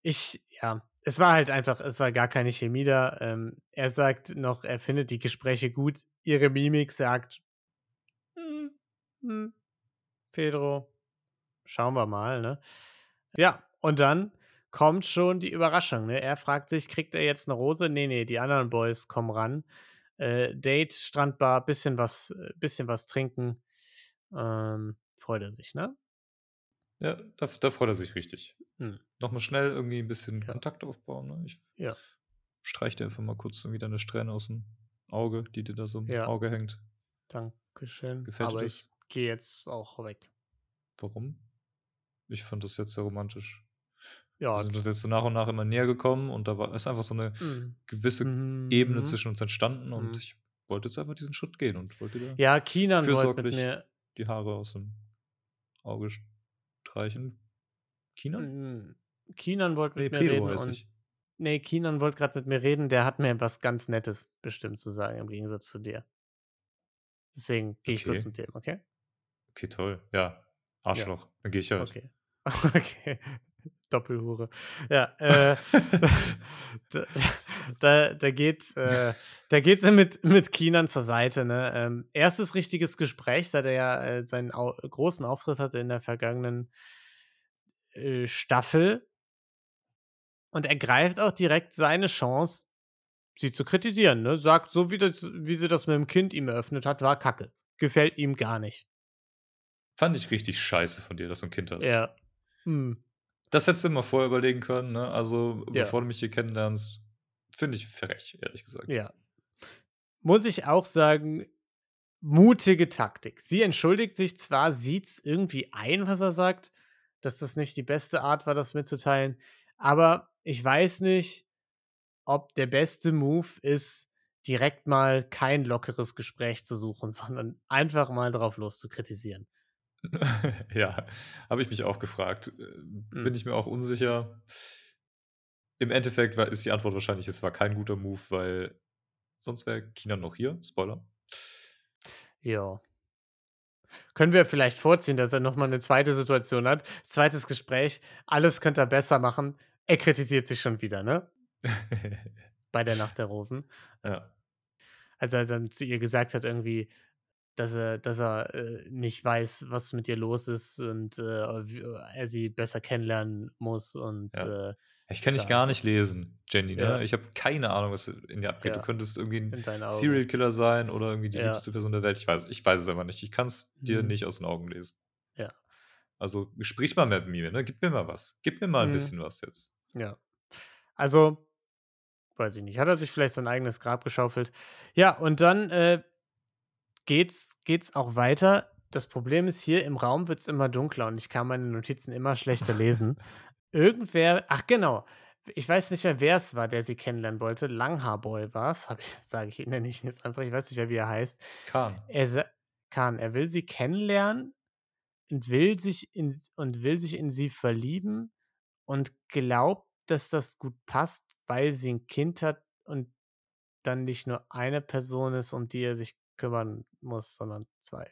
Ich, ja, es war halt einfach, es war gar keine Chemie da. Ähm, er sagt noch, er findet die Gespräche gut. Ihre Mimik sagt, hm, hm, Pedro, schauen wir mal, ne? Ja, und dann kommt schon die Überraschung, ne? Er fragt sich, kriegt er jetzt eine Rose? Nee, nee, die anderen Boys kommen ran. Äh, Date, Strandbar, bisschen was, äh, bisschen was trinken. Ähm, freut er sich, ne? Ja, da, da freut er sich richtig. Hm. Nochmal schnell irgendwie ein bisschen Ja. Kontakt aufbauen. Ne? Ich Ja. streich dir einfach mal kurz so wieder eine Strähne aus dem Auge, die dir da so im Ja. Auge hängt. Dankeschön. Gefällt dir Aber das? ich gehe jetzt auch weg. Warum? Ich fand das jetzt sehr romantisch. Ja, Wir sind uns jetzt so nach und nach immer näher gekommen und da war ist einfach so eine Mhm. gewisse Ebene Mhm. zwischen uns entstanden und Mhm. ich wollte jetzt einfach diesen Schritt gehen und wollte dir Ja, Kinan wollte mit fürsorglich mir. die Haare aus dem Auge streichen. China? Mm, Kinan wollte Nee, mit mir Pedro reden. Und, ich. nee, Kinan wollte gerade mit mir reden. Der hat mir was ganz Nettes bestimmt zu sagen, im Gegensatz zu dir. Deswegen gehe ich kurz Okay. mit dem, okay? Okay, toll. Ja, Arschloch. Dann gehe ich halt. Okay. Okay. Doppelhure. Ja, äh, da, da, da geht äh, da geht's mit, mit Kinan zur Seite. Ne? Ähm, erstes richtiges Gespräch, seit er ja äh, seinen au großen Auftritt hatte in der vergangenen äh, Staffel. Und er greift auch direkt seine Chance, sie zu kritisieren. Ne? Sagt, so wie, das, wie sie das mit dem Kind ihm eröffnet hat, war kacke. Gefällt ihm gar nicht. Fand ich richtig scheiße von dir, dass du ein Kind hast. Ja. Hm. Das hättest du mal vorher überlegen können, ne? Also, Ja. bevor du mich hier kennenlernst, finde ich frech, ehrlich gesagt. Ja. Muss ich auch sagen, mutige Taktik. Sie entschuldigt sich zwar, sieht es irgendwie ein, was er sagt, dass das nicht die beste Art war, das mitzuteilen, aber ich weiß nicht, ob der beste Move ist, direkt mal kein lockeres Gespräch zu suchen, sondern einfach mal drauf los zu kritisieren. ja, habe ich mich auch gefragt. Äh. Bin ich mir auch unsicher. Im Endeffekt war, ist die Antwort wahrscheinlich, es war kein guter Move, weil sonst wäre China noch hier. Spoiler. Ja. Können wir vielleicht vorziehen, dass er nochmal eine zweite Situation hat. Zweites Gespräch, alles könnte er besser machen. Er kritisiert sich schon wieder, ne? Bei der Nacht der Rosen. ja. Als er dann zu ihr gesagt hat, irgendwie, dass er, dass er äh, nicht weiß, was mit ihr los ist und äh, wie- er sie besser kennenlernen muss und Ja. äh, Ich kann dich gar nicht lesen, Jenny. Ne? Ja. Ich habe keine Ahnung, was in dir abgeht. Ja. Du könntest irgendwie ein. Serial Killer sein oder irgendwie die liebste Person der Welt. Ich weiß, ich weiß es einfach nicht. Ich kann es dir Mhm. nicht aus den Augen lesen. Ja. Also sprich mal mit mir, ne? Gib mir mal was. Gib mir mal ein Mhm. bisschen was jetzt. Ja. Also, weiß ich nicht. Hat er sich vielleicht sein eigenes Grab geschaufelt? Ja, und dann äh, geht's, geht's auch weiter. Das Problem ist, hier im Raum wird es immer dunkler und ich kann meine Notizen immer schlechter lesen. Irgendwer, ach genau, ich weiß nicht mehr, wer es war, der sie kennenlernen wollte. Langhaarboy war es, sage ich, nenne ich ihn jetzt einfach, ich weiß nicht mehr, wie er heißt. Kahn. Er kann, er will sie kennenlernen und will sich in und will sich in sie verlieben und glaubt, dass das gut passt, weil sie ein Kind hat und dann nicht nur eine Person ist, um die er sich kümmern muss, sondern zwei.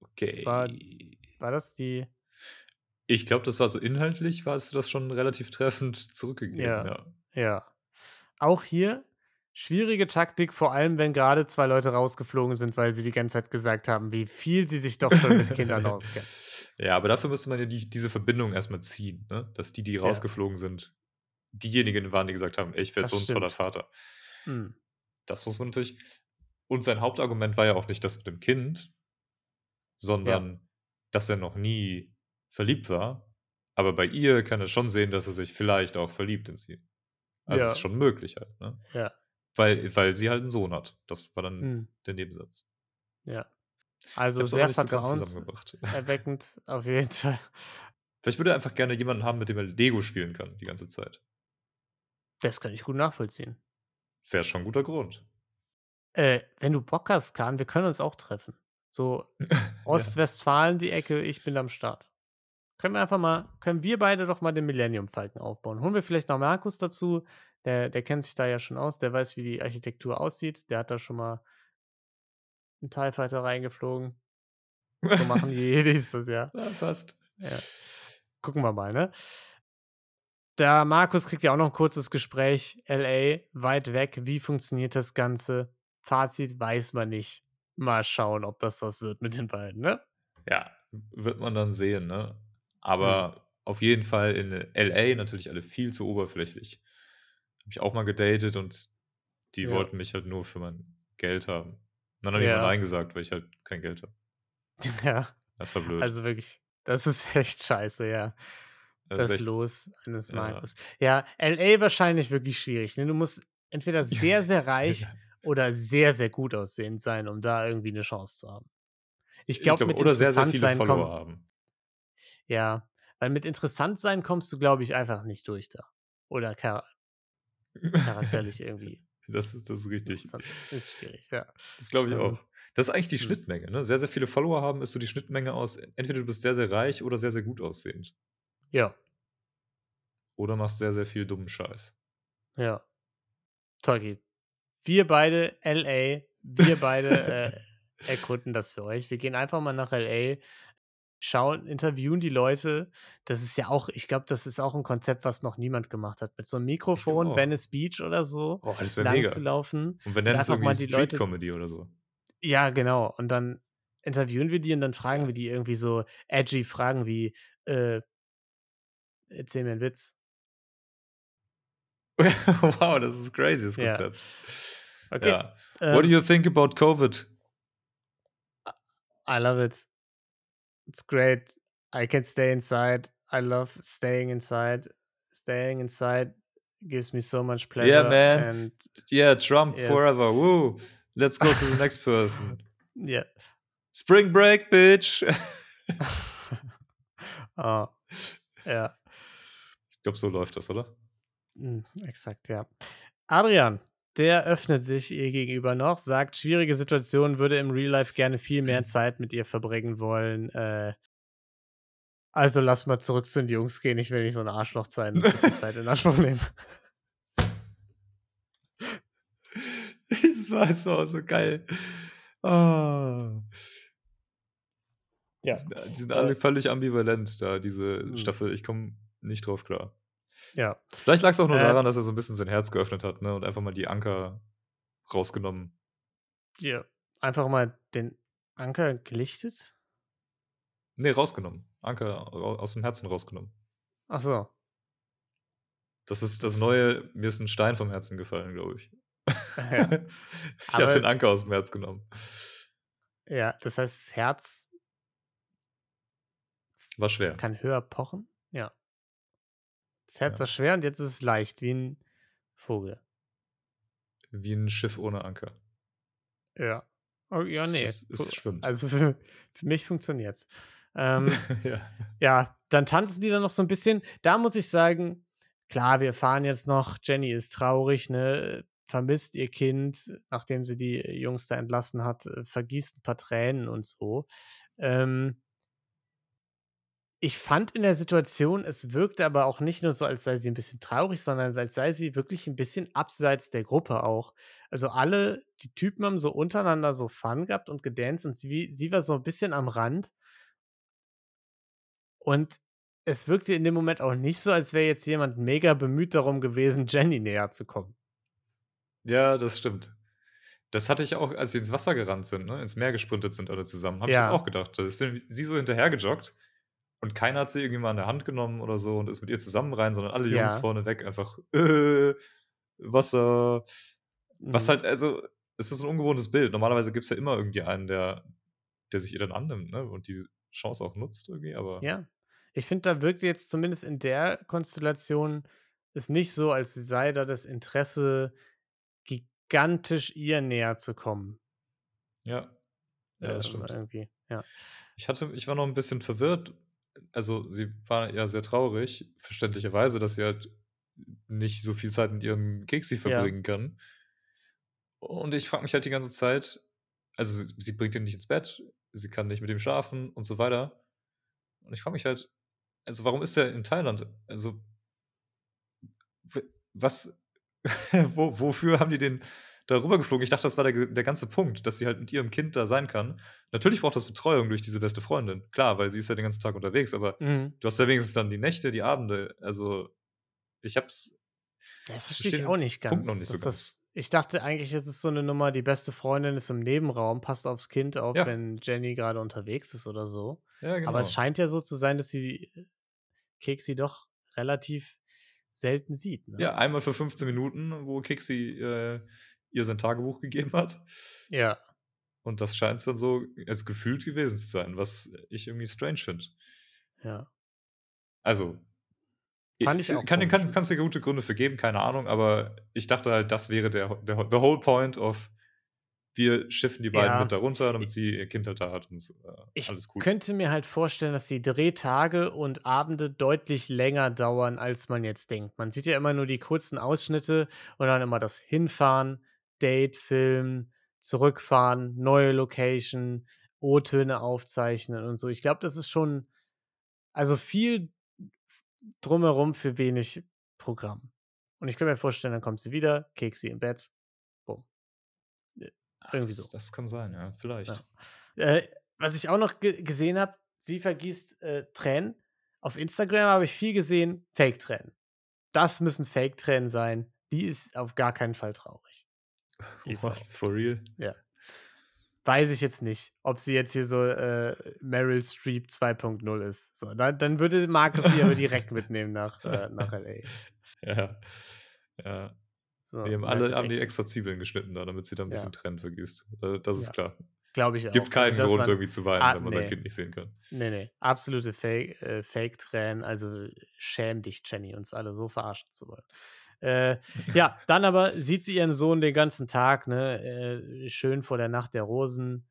Okay. Das war, war das die? Ich glaube, das war so inhaltlich, war es das schon relativ treffend zurückgegeben. Ja. Ja. Ja. Auch hier schwierige Taktik, vor allem wenn gerade zwei Leute rausgeflogen sind, weil sie die ganze Zeit gesagt haben, wie viel sie sich doch schon mit Kindern auskennen. Ja, aber dafür müsste man ja die, diese Verbindung erstmal ziehen, ne? dass die, die Ja. rausgeflogen sind, diejenigen waren, die gesagt haben, ich wäre so ein toller stimmt. Vater. Hm. Das muss man natürlich. Und sein Hauptargument war ja auch nicht das mit dem Kind, sondern dass er noch nie verliebt war. Aber bei ihr kann er schon sehen, dass er sich vielleicht auch verliebt in sie. Also Ja. ist schon möglich halt, ne? Ja. Weil, weil sie halt einen Sohn hat. Das war dann Hm. der Nebensatz. Ja. Also sehr so vertrauenserweckend zusammengebracht. auf jeden Fall. Vielleicht würde er einfach gerne jemanden haben, mit dem er Lego spielen kann die ganze Zeit. Das kann ich gut nachvollziehen. Wäre schon ein guter Grund. Äh, wenn du Bock hast, Kahn, wir können uns auch treffen. So Ostwestfalen, die Ecke, ich bin am Start. Können wir einfach mal, können wir beide doch mal den Millennium Falken aufbauen? Holen wir vielleicht noch Markus dazu, der, der kennt sich da ja schon aus, der weiß, wie die Architektur aussieht, der hat da schon mal einen TIE Fighter reingeflogen. So machen die Jedis das, ja. Ja, fast. Ja. Gucken wir mal, ne? Da Markus kriegt ja auch noch ein kurzes Gespräch. LA, weit weg. Wie funktioniert das Ganze? Fazit weiß man nicht. Mal schauen, ob das was wird mit den beiden, ne? Ja, wird man dann sehen, ne? Aber auf jeden Fall in LA natürlich alle viel zu oberflächlich. Habe ich auch mal gedatet und die Ja. wollten mich halt nur für mein Geld haben. Und dann habe ich Ja. mal Nein gesagt, weil ich halt kein Geld habe. Ja, Das war blöd. also wirklich, das ist echt scheiße, ja. Das Das, ist echt- Los eines Ja. Markus. Ja, LA wahrscheinlich wirklich schwierig. Ne? Du musst entweder sehr, sehr reich oder sehr, sehr gut aussehend sein, um da irgendwie eine Chance zu haben. Ich glaube, glaube, mit oder sehr, sehr interessant viele sein Follower kommt, haben. Ja, weil mit interessant sein kommst du, glaube ich, einfach nicht durch da. Oder char charakterlich irgendwie. Das, ist- das ist richtig. interessant. Ist schwierig, ja. Das glaube ich Ähm, auch. Das ist eigentlich die hm. Schnittmenge. Ne? Sehr, sehr viele Follower haben, ist so die Schnittmenge aus, entweder du bist sehr, sehr reich oder sehr, sehr gut aussehend. Ja, Oder machst sehr, sehr viel dummen Scheiß. ja. Togi, wir beide LA, wir beide äh, erkunden das für euch. Wir gehen einfach mal nach LA, schauen, interviewen die Leute. Das ist ja auch, ich glaube, das ist auch ein Konzept, was noch niemand gemacht hat. Mit so einem Mikrofon, auch. Venice Beach oder so, Oh, das lang mega. zu laufen. Und wir nennen es einfach mal irgendwie die Leute- Street-Comedy oder so. Ja, genau. Und dann interviewen wir die und dann fragen wir die irgendwie so edgy Fragen wie, äh, erzähl mir einen Witz. wow, das ist crazy, das Ja. Okay. Ja. ähm, What do you think about COVID? I love it. It's great. I can stay inside. I love staying inside. Staying inside gives me so much pleasure. Yeah, man. And Yeah, Trump Yes. forever. Woo. Let's go to the next person. yeah. Spring Break, bitch. oh, ja. Ich glaube, so läuft das, oder? Mm, Exakt, ja. Adrian, der öffnet sich ihr gegenüber noch, sagt, schwierige Situation, würde im Real Life gerne viel mehr Zeit mit ihr verbringen wollen. Äh, also lass mal zurück zu den Jungs gehen. Ich will nicht so ein Arschloch sein und so viel Zeit in Anspruch nehmen. Das war so, so geil. Oh. Ja. Die sind, sind alle völlig ambivalent da, diese Hm. Staffel. Ich komme nicht drauf klar. Ja. Vielleicht lag es auch nur Äh, daran, dass er so ein bisschen sein Herz geöffnet hat ne, und einfach mal die Anker rausgenommen. ja. Einfach mal den Anker gelichtet. Nee, rausgenommen. Anker aus dem Herzen rausgenommen. Ach so. Das ist das neue, mir ist ein Stein vom Herzen gefallen, glaube ich. Ja. ich habe den Anker aus dem Herz genommen. ja, das heißt, das Herz War schwer. kann höher pochen. Das Herz Ja. war schwer und jetzt ist es leicht, wie ein Vogel. Wie ein Schiff ohne Anker. Ja. Oh, ja, Es- nee. es- es Fu- schwimmt. Also für, für mich funktioniert's. Ähm, ja. ja, dann tanzen die dann noch so ein bisschen. Da muss ich sagen, klar, wir fahren jetzt noch. Jenny ist traurig, ne? Vermisst ihr Kind, nachdem sie die Jungs da entlassen hat, äh, vergießt ein paar Tränen und so. Ähm, ich fand in der Situation, es wirkte aber auch nicht nur so, als sei sie ein bisschen traurig, sondern als sei sie wirklich ein bisschen abseits der Gruppe auch. Also, alle die Typen haben so untereinander so Fun gehabt und gedanced und sie sie war so ein bisschen am Rand. Und es wirkte in dem Moment auch nicht so, als wäre jetzt jemand mega bemüht darum gewesen, Jenny näher zu kommen. Ja, das stimmt. Das hatte ich auch, als sie ins Wasser gerannt sind, ne, ins Meer gesprintet sind alle zusammen, habe ich das auch gedacht. Da ist sie so hinterhergejoggt und keiner hat sie irgendwie mal an der Hand genommen oder so und ist mit ihr zusammen rein, sondern alle Jungs Ja. vorne weg einfach äh, Wasser. Was Mhm. halt, also, es ist ein ungewohntes Bild. Normalerweise gibt es ja immer irgendwie einen, der, der sich ihr dann annimmt, ne? Und die Chance auch nutzt irgendwie, aber Ja. Ich finde, da wirkte jetzt zumindest in der Konstellation es nicht so, als sei da das Interesse, gigantisch ihr näher zu kommen. ja. Ja, das Ähm, stimmt. irgendwie, ja. Ich hatte ich war noch ein bisschen verwirrt. Also, sie war ja sehr traurig, verständlicherweise, dass sie halt nicht so viel Zeit mit ihrem Keksi Ja. verbringen kann. Und ich frage mich halt die ganze Zeit also, sie sie bringt ihn nicht ins Bett, sie kann nicht mit ihm schlafen und so weiter. Und ich frage mich halt, also, warum ist er in Thailand? Also was wo wofür haben die den da rübergeflogen? Ich dachte, das war der der ganze Punkt, dass sie halt mit ihrem Kind da sein kann. Natürlich braucht das Betreuung durch diese beste Freundin. Klar, weil sie ist ja den ganzen Tag unterwegs, aber Mhm. du hast ja wenigstens dann die Nächte, die Abende. Also, ich habe es Das verstehe ich auch nicht Punkt noch ganz. nicht so ganz. das ich dachte eigentlich, ist es so eine Nummer, die beste Freundin ist im Nebenraum, passt aufs Kind auf, Ja. wenn Jenny gerade unterwegs ist oder so. Ja, Aber es genau. scheint ja so zu sein, dass sie äh, Keksi doch relativ selten sieht, ne? Ja, einmal für 15 Minuten, wo Kiksi, äh, ihr sein Tagebuch gegeben hat. Ja. Und das scheint's dann so also, gefühlt gewesen zu sein, was ich irgendwie strange finde. Ja. Also, Fand ich äh, auch kann kann kann's dir gute Gründe für geben, keine Ahnung, aber ich dachte halt, das wäre der der the whole point of wir schiffen die beiden Ja. mit da runter, damit sie ihr Kind halt da hat und äh, Ich alles cool. könnte mir halt vorstellen, dass die Drehtage und Abende deutlich länger dauern, als man jetzt denkt. Man sieht ja immer nur die kurzen Ausschnitte und dann immer das Hinfahren, Date, Film, Zurückfahren, neue Location, O-Töne aufzeichnen und so. Ich glaube, das ist schon also viel drumherum für wenig Programm. Und ich kann mir vorstellen, dann kommt sie wieder, Keksi im Bett, bumm. Äh, irgendwie das so. das kann sein, ja, vielleicht. Ja. Äh, was ich auch noch ge gesehen habe, sie vergießt, äh, Tränen. Auf Instagram habe ich viel gesehen, Fake-Tränen. Das müssen Fake-Tränen sein. Die ist auf gar keinen Fall traurig. What? For real? Ja. Weiß ich jetzt nicht, ob sie jetzt hier so, äh, Meryl Streep 2.0 ist. So, dann dann würde Markus sie aber direkt mitnehmen nach, äh nach L.A. Ja. Ja. So, Die haben alle haben die extra Zwiebeln geschnitten da, damit sie da 'n Ja. bisschen Tränen vergießt. Äh, das ist Ja. klar. Glaube ich Gibt auch. Also, keinen das Grund, waren irgendwie zu weinen, ah, wenn man sein ne. Kind nicht sehen kann. Ne, ne, absolute Fake äh, Fake-Tränen. Also, schäm dich, Jenny, uns alle so verarschen zu wollen. Äh, ja, dann aber sieht sie ihren Sohn den ganzen Tag, ne, äh, schön vor der Nacht der Rosen,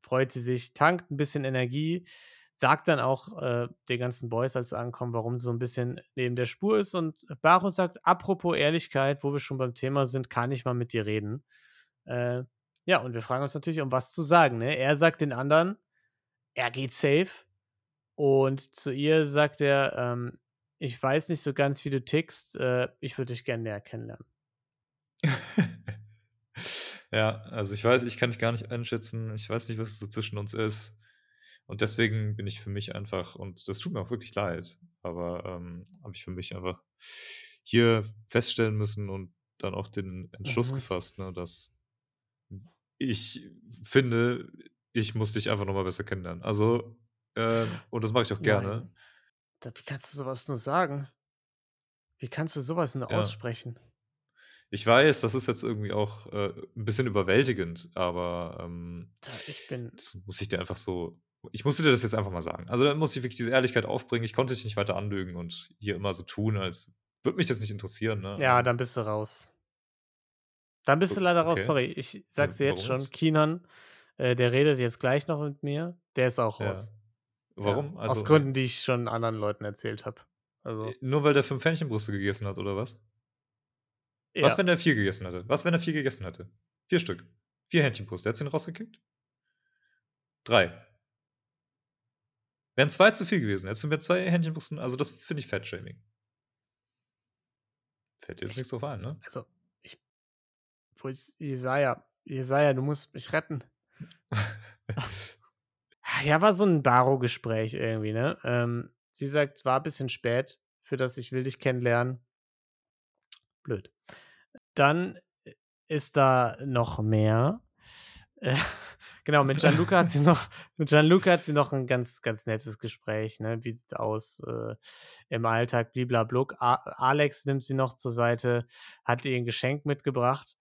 freut sie sich, tankt 'n bisschen Energie, sagt dann auch, äh, den ganzen Boys, als sie ankommen, warum sie so 'n bisschen neben der Spur ist und Baru sagt: „Apropos Ehrlichkeit, wo wir schon beim Thema sind, kann ich mal mit dir reden?“ Äh, ja, und wir fragen uns natürlich, um was zu sagen, ne? Er sagt den anderen, er geht safe und zu ihr sagt er, ähm: „Ich weiß nicht so ganz, wie du tickst, äh, ich würde dich gern näher kennenlernen.“ Ja, also, ich weiß ich kann dich gar nicht einschätzen. Ich weiß nicht, was so zwischen uns ist. Und deswegen bin ich für mich einfach und das tut mir auch wirklich leid, aber, ähm, habe ich für mich einfach hier feststellen müssen und dann auch den Entschluss Mhm. gefasst, ne, dass ich finde, ich muss dich einfach noch mal besser kennenlernen. Also, ähm und das mache ich auch gerne. Nein. Wie kannst du so was nur sagen? Wie kannst du so was nur Ja. aussprechen? Ich weiß, das ist jetzt irgendwie auch, äh, 'n bisschen überwältigend, aber, ähm, ich bin das muss ich dir einfach so ich musste dir das jetzt einfach mal sagen. Also, da muss ich wirklich diese Ehrlichkeit aufbringen. Ich konnte dich nicht weiter anlügen und hier immer so tun, als würde mich das nicht interessieren, ne? Ja, Ähm dann bist du raus. Dann bist O du leider raus, okay. sorry. Ich sag's dir jetzt warum schon? Kinan, äh, der redet jetzt gleich noch mit mir, der ist auch Ja. Warum? Ja, Also, aus Gründen, die ich schon anderen Leuten erzählt habe. Also Äh, nur weil der 5 Hähnchenbrüste gegessen hat, oder was? Was, Ja. wenn er 4 gegessen hätte? Was, wenn er 4 gegessen hätte? 4 Stück. 4 Hähnchenbrüste. Hättest du ihn rausgekickt? 3. Wären zwei zu viel gewesen. Hättest du mir zwei Hähnchenbrüsten, also das finde ich Fettshaming. Fällt dir jetzt nichts drauf ein, ne? Also, ich. Wo ist Jesaja? Jesaja, du musst mich retten. ja, war so ein Baro-Gespräch irgendwie, ne? Ähm, sie sagt, es war ein bisschen spät für das Ich will dich kennenlernen. Blöd. Dann ist da noch mehr. Äh, genau, mit Gianluca hat sie noch, mit Gianluca hat sie noch ein ganz, ganz nettes Gespräch, ne? Wie sieht's aus äh, im Alltag, bliblablub. Alex nimmt sie noch zur Seite, hat ihr ein Geschenk mitgebracht,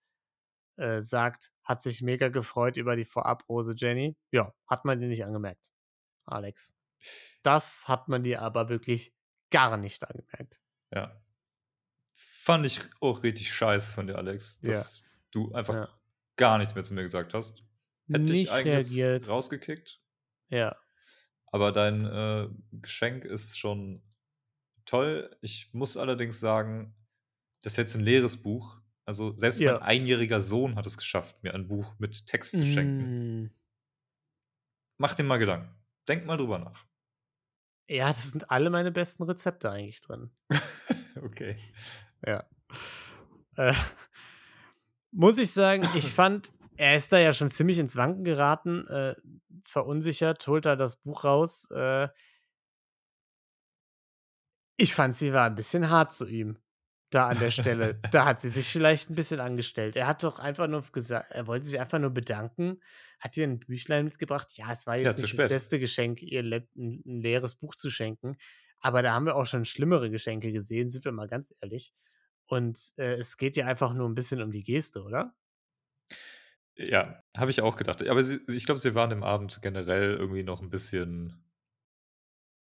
äh, sagt, hat sich mega gefreut über die Vorabrose Jenny. Ja, hat man dir nicht angemerkt, Alex. Das hat man dir aber wirklich gar nicht angemerkt. Ja. Fand ich auch richtig scheiße von dir, Alex, dass ja. du einfach ja. gar nichts mehr zu mir gesagt hast. Hätte nicht ich eigentlich reagiert. rausgekickt. Ja. Aber dein äh, Geschenk ist schon toll. Ich muss allerdings sagen, das ist jetzt ein leeres Buch. Also selbst ja. mein einjähriger Sohn hat es geschafft, mir ein Buch mit Text zu schenken. Mm. Mach dir mal Gedanken. Denk mal drüber nach. Ja, das sind alle meine besten Rezepte eigentlich drin. okay. Ja. Äh, muss ich sagen, ich fand, er ist da ja schon ziemlich ins Wanken geraten, äh, verunsichert, holt er das Buch raus. Äh, ich fand, sie war ein bisschen hart zu ihm. Da an der Stelle. da hat sie sich vielleicht ein bisschen angestellt. Er hat doch einfach nur gesagt, er wollte sich einfach nur bedanken, hat ihr ein Büchlein mitgebracht. Ja, es war jetzt ja, nicht das beste Geschenk, ihr ein, ein leeres Buch zu schenken. Aber da haben wir auch schon schlimmere Geschenke gesehen, sind wir mal ganz ehrlich. Und äh, es geht ja einfach nur ein bisschen um die Geste, oder? Ja, habe ich auch gedacht. Aber sie, ich glaube, sie waren im Abend generell irgendwie noch ein bisschen,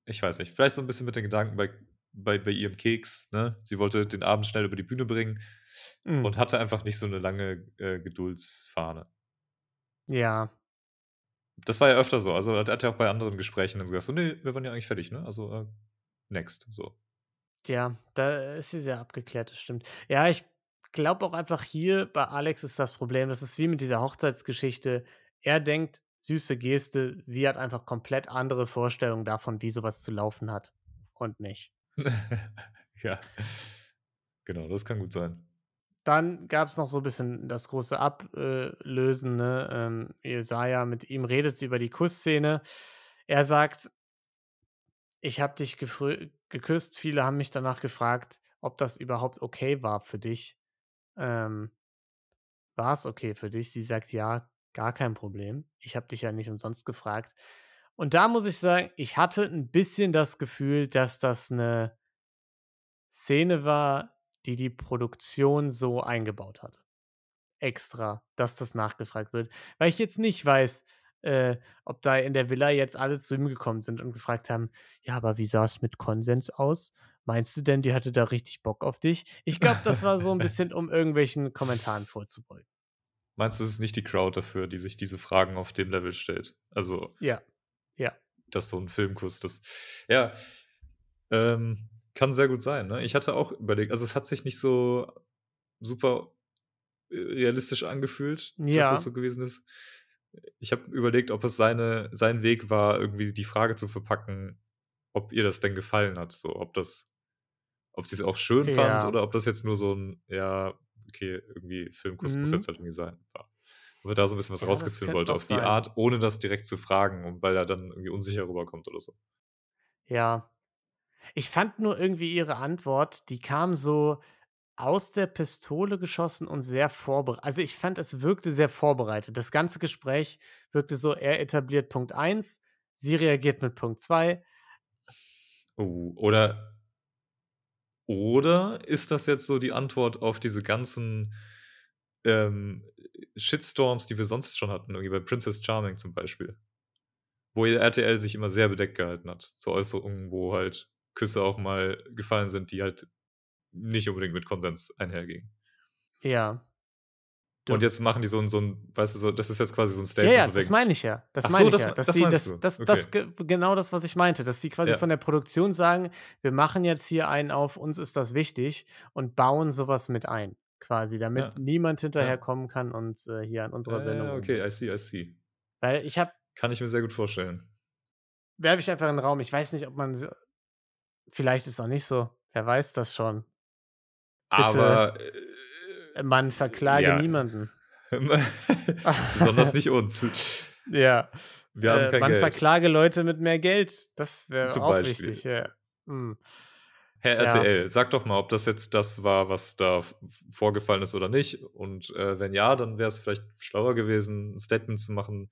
ich weiß nicht, vielleicht so ein bisschen mit den Gedanken bei, bei, bei ihrem Keks. Ne? Sie wollte den Abend schnell über die Bühne bringen mhm. und hatte einfach nicht so eine lange äh, Geduldsfahne. Ja. Das war ja öfter so. Also hat er ja auch bei anderen Gesprächen dann gesagt, so, nee, wir waren ja eigentlich fertig, ne? Also äh, next, so. Ja, da ist sie sehr abgeklärt, das stimmt. Ja, ich glaube auch einfach hier bei Alex ist das Problem, das ist wie mit dieser Hochzeitsgeschichte. Er denkt, süße Geste, sie hat einfach komplett andere Vorstellungen davon, wie sowas zu laufen hat und nicht. ja, genau, das kann gut sein. Dann gab es noch so ein bisschen das große Ablösen. Ne? Ähm, Jesaja, mit ihm redet sie über die Kussszene. Er sagt, ich habe dich geküsst. Viele haben mich danach gefragt, ob das überhaupt okay war für dich. Ähm, war es okay für dich? Sie sagt ja, gar kein Problem. Ich habe dich ja nicht umsonst gefragt. Und da muss ich sagen, ich hatte ein bisschen das Gefühl, dass das eine Szene war, die die Produktion so eingebaut hat. Extra, dass das nachgefragt wird. Weil ich jetzt nicht weiß, äh, ob da in der Villa jetzt alle zu ihm gekommen sind und gefragt haben, ja, aber wie sah es mit Konsens aus? Meinst du denn, die hatte da richtig Bock auf dich? Ich glaube, das war so ein bisschen, um irgendwelchen Kommentaren vorzubeugen. Meinst du, es ist nicht die Crowd dafür, die sich diese Fragen auf dem Level stellt? Also. Ja. Ja. Dass so ein Filmkurs das. Ja. Ähm, kann sehr gut sein, ne? Ich hatte auch überlegt, also es hat sich nicht so super äh, realistisch angefühlt, ja. dass das so gewesen ist. Ich habe überlegt, ob es seine, sein Weg war, irgendwie die Frage zu verpacken, ob ihr das denn gefallen hat. So, ob das, ob sie es auch schön ja. fand oder ob das jetzt nur so ein, ja, okay, irgendwie Filmkuss mhm. muss jetzt halt irgendwie sein. Ob er da so ein bisschen was ja, rausgezogen wollte auf die sein. Art, ohne das direkt zu fragen und weil er dann irgendwie unsicher rüberkommt oder so. Ja. Ich fand nur irgendwie ihre Antwort, die kam so, aus der Pistole geschossen und sehr vorbereitet. Also, ich fand, es wirkte sehr vorbereitet. Das ganze Gespräch wirkte so, er etabliert Punkt 1, sie reagiert mit Punkt 2. Oh, oder oder ist das jetzt so die Antwort auf diese ganzen, ähm, Shitstorms, die wir sonst schon hatten, irgendwie bei Princess Charming zum Beispiel? Wo RTL sich immer sehr bedeckt gehalten hat zu Äußerungen, wo halt Küsse auch mal gefallen sind, die halt nicht unbedingt mit Konsens einherging. Ja. Du. Und jetzt machen die so ein, so ein, weißt du, so, das ist jetzt quasi so ein Statement. Ja, ja das meine ich ja. Das meine so, ich das, ja. Dass das, sie, das, das, okay. das, genau das, was ich meinte, dass sie quasi ja. von der Produktion sagen, wir machen jetzt hier einen auf, uns ist das wichtig und bauen sowas mit ein, quasi, damit ja. niemand hinterherkommen kann und äh, hier an unserer Sendung. Okay, I see, I see. Weil ich habe. Kann ich mir sehr gut vorstellen. werfe ich einfach in den Raum. Ich weiß nicht, ob man. Vielleicht ist es auch nicht so. Wer weiß das schon. Bitte, Aber. Äh, man verklage ja. niemanden. Besonders nicht uns. Ja. Wir haben äh, kein man Geld. verklage Leute mit mehr Geld. Das wäre auch Beispiel. wichtig. Ja. Hm. Herr RTL, ja. sag doch mal, ob das jetzt das war, was da vorgefallen ist oder nicht. Und äh, wenn ja, dann wäre es vielleicht schlauer gewesen, ein Statement zu machen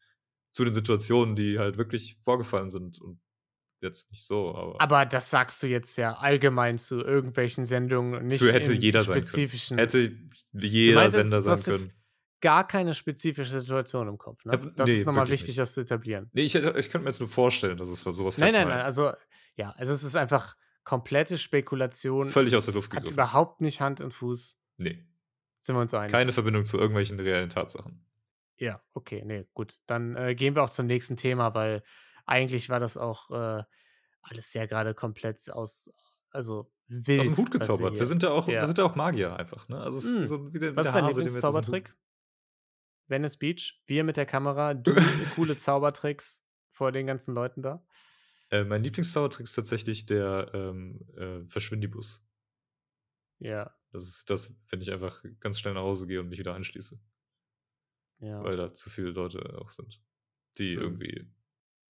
zu den Situationen, die halt wirklich vorgefallen sind und jetzt nicht so. Aber, aber das sagst du jetzt ja allgemein zu irgendwelchen Sendungen, nicht zu hätte jeder spezifischen. Sein können. Hätte jeder Sender jetzt, sein können. Gar keine spezifische Situation im Kopf. Ne? Das nee, ist nochmal wichtig, nicht. das zu etablieren. Nee, ich, ich könnte mir jetzt nur vorstellen, dass es sowas Nein, nein, nein. Also, ja, also es ist einfach komplette Spekulation. Völlig aus der Luft gegriffen. Hat überhaupt nicht Hand und Fuß. Nee. Sind wir uns einig? Keine Verbindung zu irgendwelchen reellen Tatsachen. Ja, okay, nee, gut. Dann äh, gehen wir auch zum nächsten Thema, weil eigentlich war das auch äh, alles ja gerade komplett aus, also wild. Aus dem Hut gezaubert. Wir, wir, sind ja auch, ja. wir sind ja auch Magier einfach, ne? Also mm. so wie der, Was ist dein Lieblingszaubertrick? Venice Beach, wir mit der Kamera, du coole Zaubertricks vor den ganzen Leuten da. Äh, mein Lieblingszaubertrick ist tatsächlich der ähm, äh, Verschwindibus. Ja. Das ist das, wenn ich einfach ganz schnell nach Hause gehe und mich wieder anschließe. Ja. Weil da zu viele Leute auch sind, die hm. irgendwie.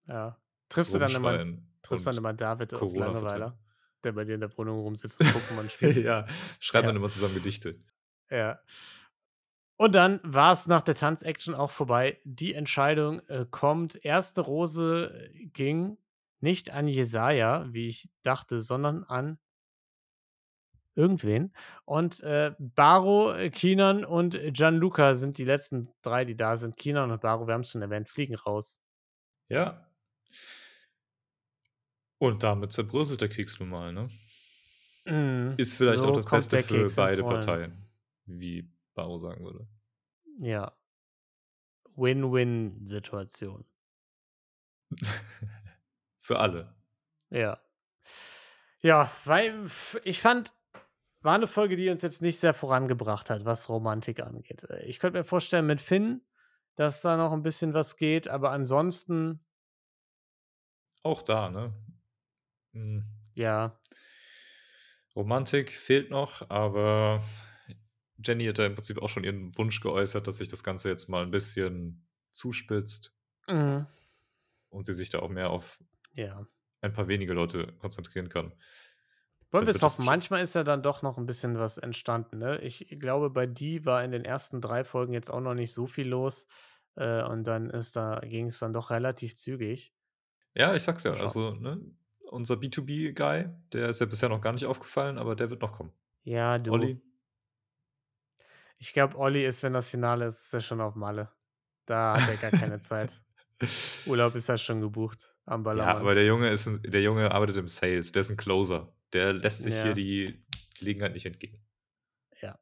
Ja. Triffst du dann immer, triffst dann immer David aus Langeweile, der bei dir in der Wohnung rumsitzt und Pokémon spielt? ja, schreiben ja. dann immer zusammen Gedichte. Ja. Und dann war es nach der Tanz-Action auch vorbei. Die Entscheidung äh, kommt. Erste Rose ging nicht an Jesaja, wie ich dachte, sondern an irgendwen. Und äh, Baro, äh, Kinan und Gianluca sind die letzten drei, die da sind. Kinan und Baro, wir haben es schon erwähnt, fliegen raus. Ja. Und damit zerbröselt der Keks nun mal, ne? Mm, Ist vielleicht so auch das Beste für beide Parteien, wie Baro sagen würde. Ja. Win-Win-Situation. für alle. Ja. Ja, weil ich fand, war eine Folge, die uns jetzt nicht sehr vorangebracht hat, was Romantik angeht. Äh, ich könnte mir vorstellen, mit Finn, dass da noch ein bisschen was geht, aber ansonsten. Auch da, ne? Mhm. Ja. Romantik fehlt noch, aber Jenny hat da im Prinzip auch schon ihren Wunsch geäußert, dass sich das Ganze jetzt mal ein bisschen zuspitzt. Mhm. Und sie sich da auch mehr auf ja. ein paar wenige Leute konzentrieren kann. Wollen wir es hoffen. Manchmal ist ja dann doch noch ein bisschen was entstanden. Ne? Ich glaube, bei die war in den ersten drei Folgen jetzt auch noch nicht so viel los. Äh, und dann ist da, ging es dann doch relativ zügig. Ja, ich sag's ja. Also, ne, unser B2B-Guy, der ist ja bisher noch gar nicht aufgefallen, aber der wird noch kommen. Ja, du. Olli. Ich glaube, Olli ist, wenn das Finale ist, ist er schon auf Malle. Da hat er gar keine Zeit. Urlaub ist ja schon gebucht am Ballermann. Ja, aber der Junge ist ein, der Junge arbeitet im Sales, der ist ein Closer. Der lässt sich ja. hier die Gelegenheit nicht entgehen. Ja.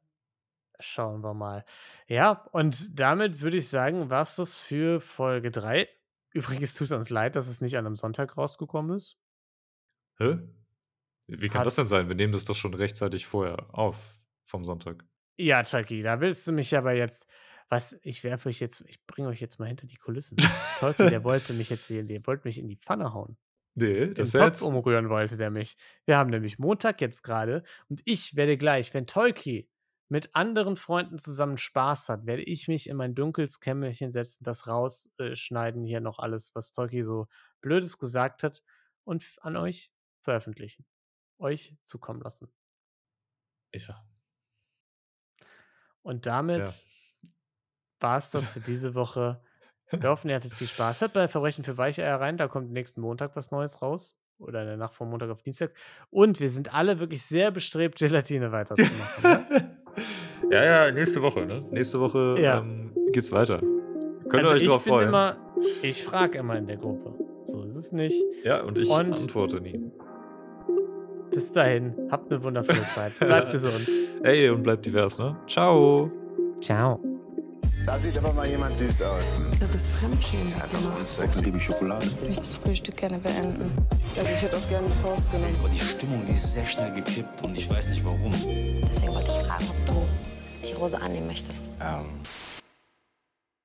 Schauen wir mal. Ja, und damit würde ich sagen, war es das für Folge 3. Übrigens tut es uns leid, dass es nicht an einem Sonntag rausgekommen ist. Hä? Wie kann Hat das denn sein? Wir nehmen das doch schon rechtzeitig vorher auf vom Sonntag. Ja, Chucky, da willst du mich aber jetzt was, ich werfe euch jetzt, ich bringe euch jetzt mal hinter die Kulissen. Tolkien, der wollte mich jetzt, der wollte mich in die Pfanne hauen. Nee, das Den Topf umrühren wollte der mich. Wir haben nämlich Montag jetzt gerade und ich werde gleich, wenn Tolki mit anderen Freunden zusammen Spaß hat, werde ich mich in mein dunkles Kämmerchen setzen, das rausschneiden, hier noch alles, was Tolki so Blödes gesagt hat und an euch veröffentlichen. Euch zukommen lassen. Ja. Und damit ja war es das für diese Woche. Wir hoffen, ihr hattet viel Spaß. Hört bei Verbrechen für Weicheier rein, da kommt nächsten Montag was Neues raus. Oder in der Nacht vom Montag auf Dienstag. Und wir sind alle wirklich sehr bestrebt, Gelatine weiterzumachen. ne? Ja, ja, nächste Woche, ne? Nächste Woche ja. ähm, geht's weiter. Könnt also ihr euch drauf freuen. Immer, ich frage immer in der Gruppe. So ist es nicht. Ja, und ich und antworte nie. Bis dahin, habt eine wundervolle Zeit. Bleibt gesund. Ey, und bleibt divers, ne? Ciao. Ciao. Da sieht aber mal jemand süß aus. Das ist Fremdschämen. Einfach nur ein Sex, liebe Schokolade. Ich möchte das Frühstück gerne beenden. Also ich hätte auch gerne eine Pause genommen. Aber die Stimmung, die ist sehr schnell gekippt und ich weiß nicht warum. Deswegen wollte ich fragen, ob du die Rose annehmen möchtest. Ähm.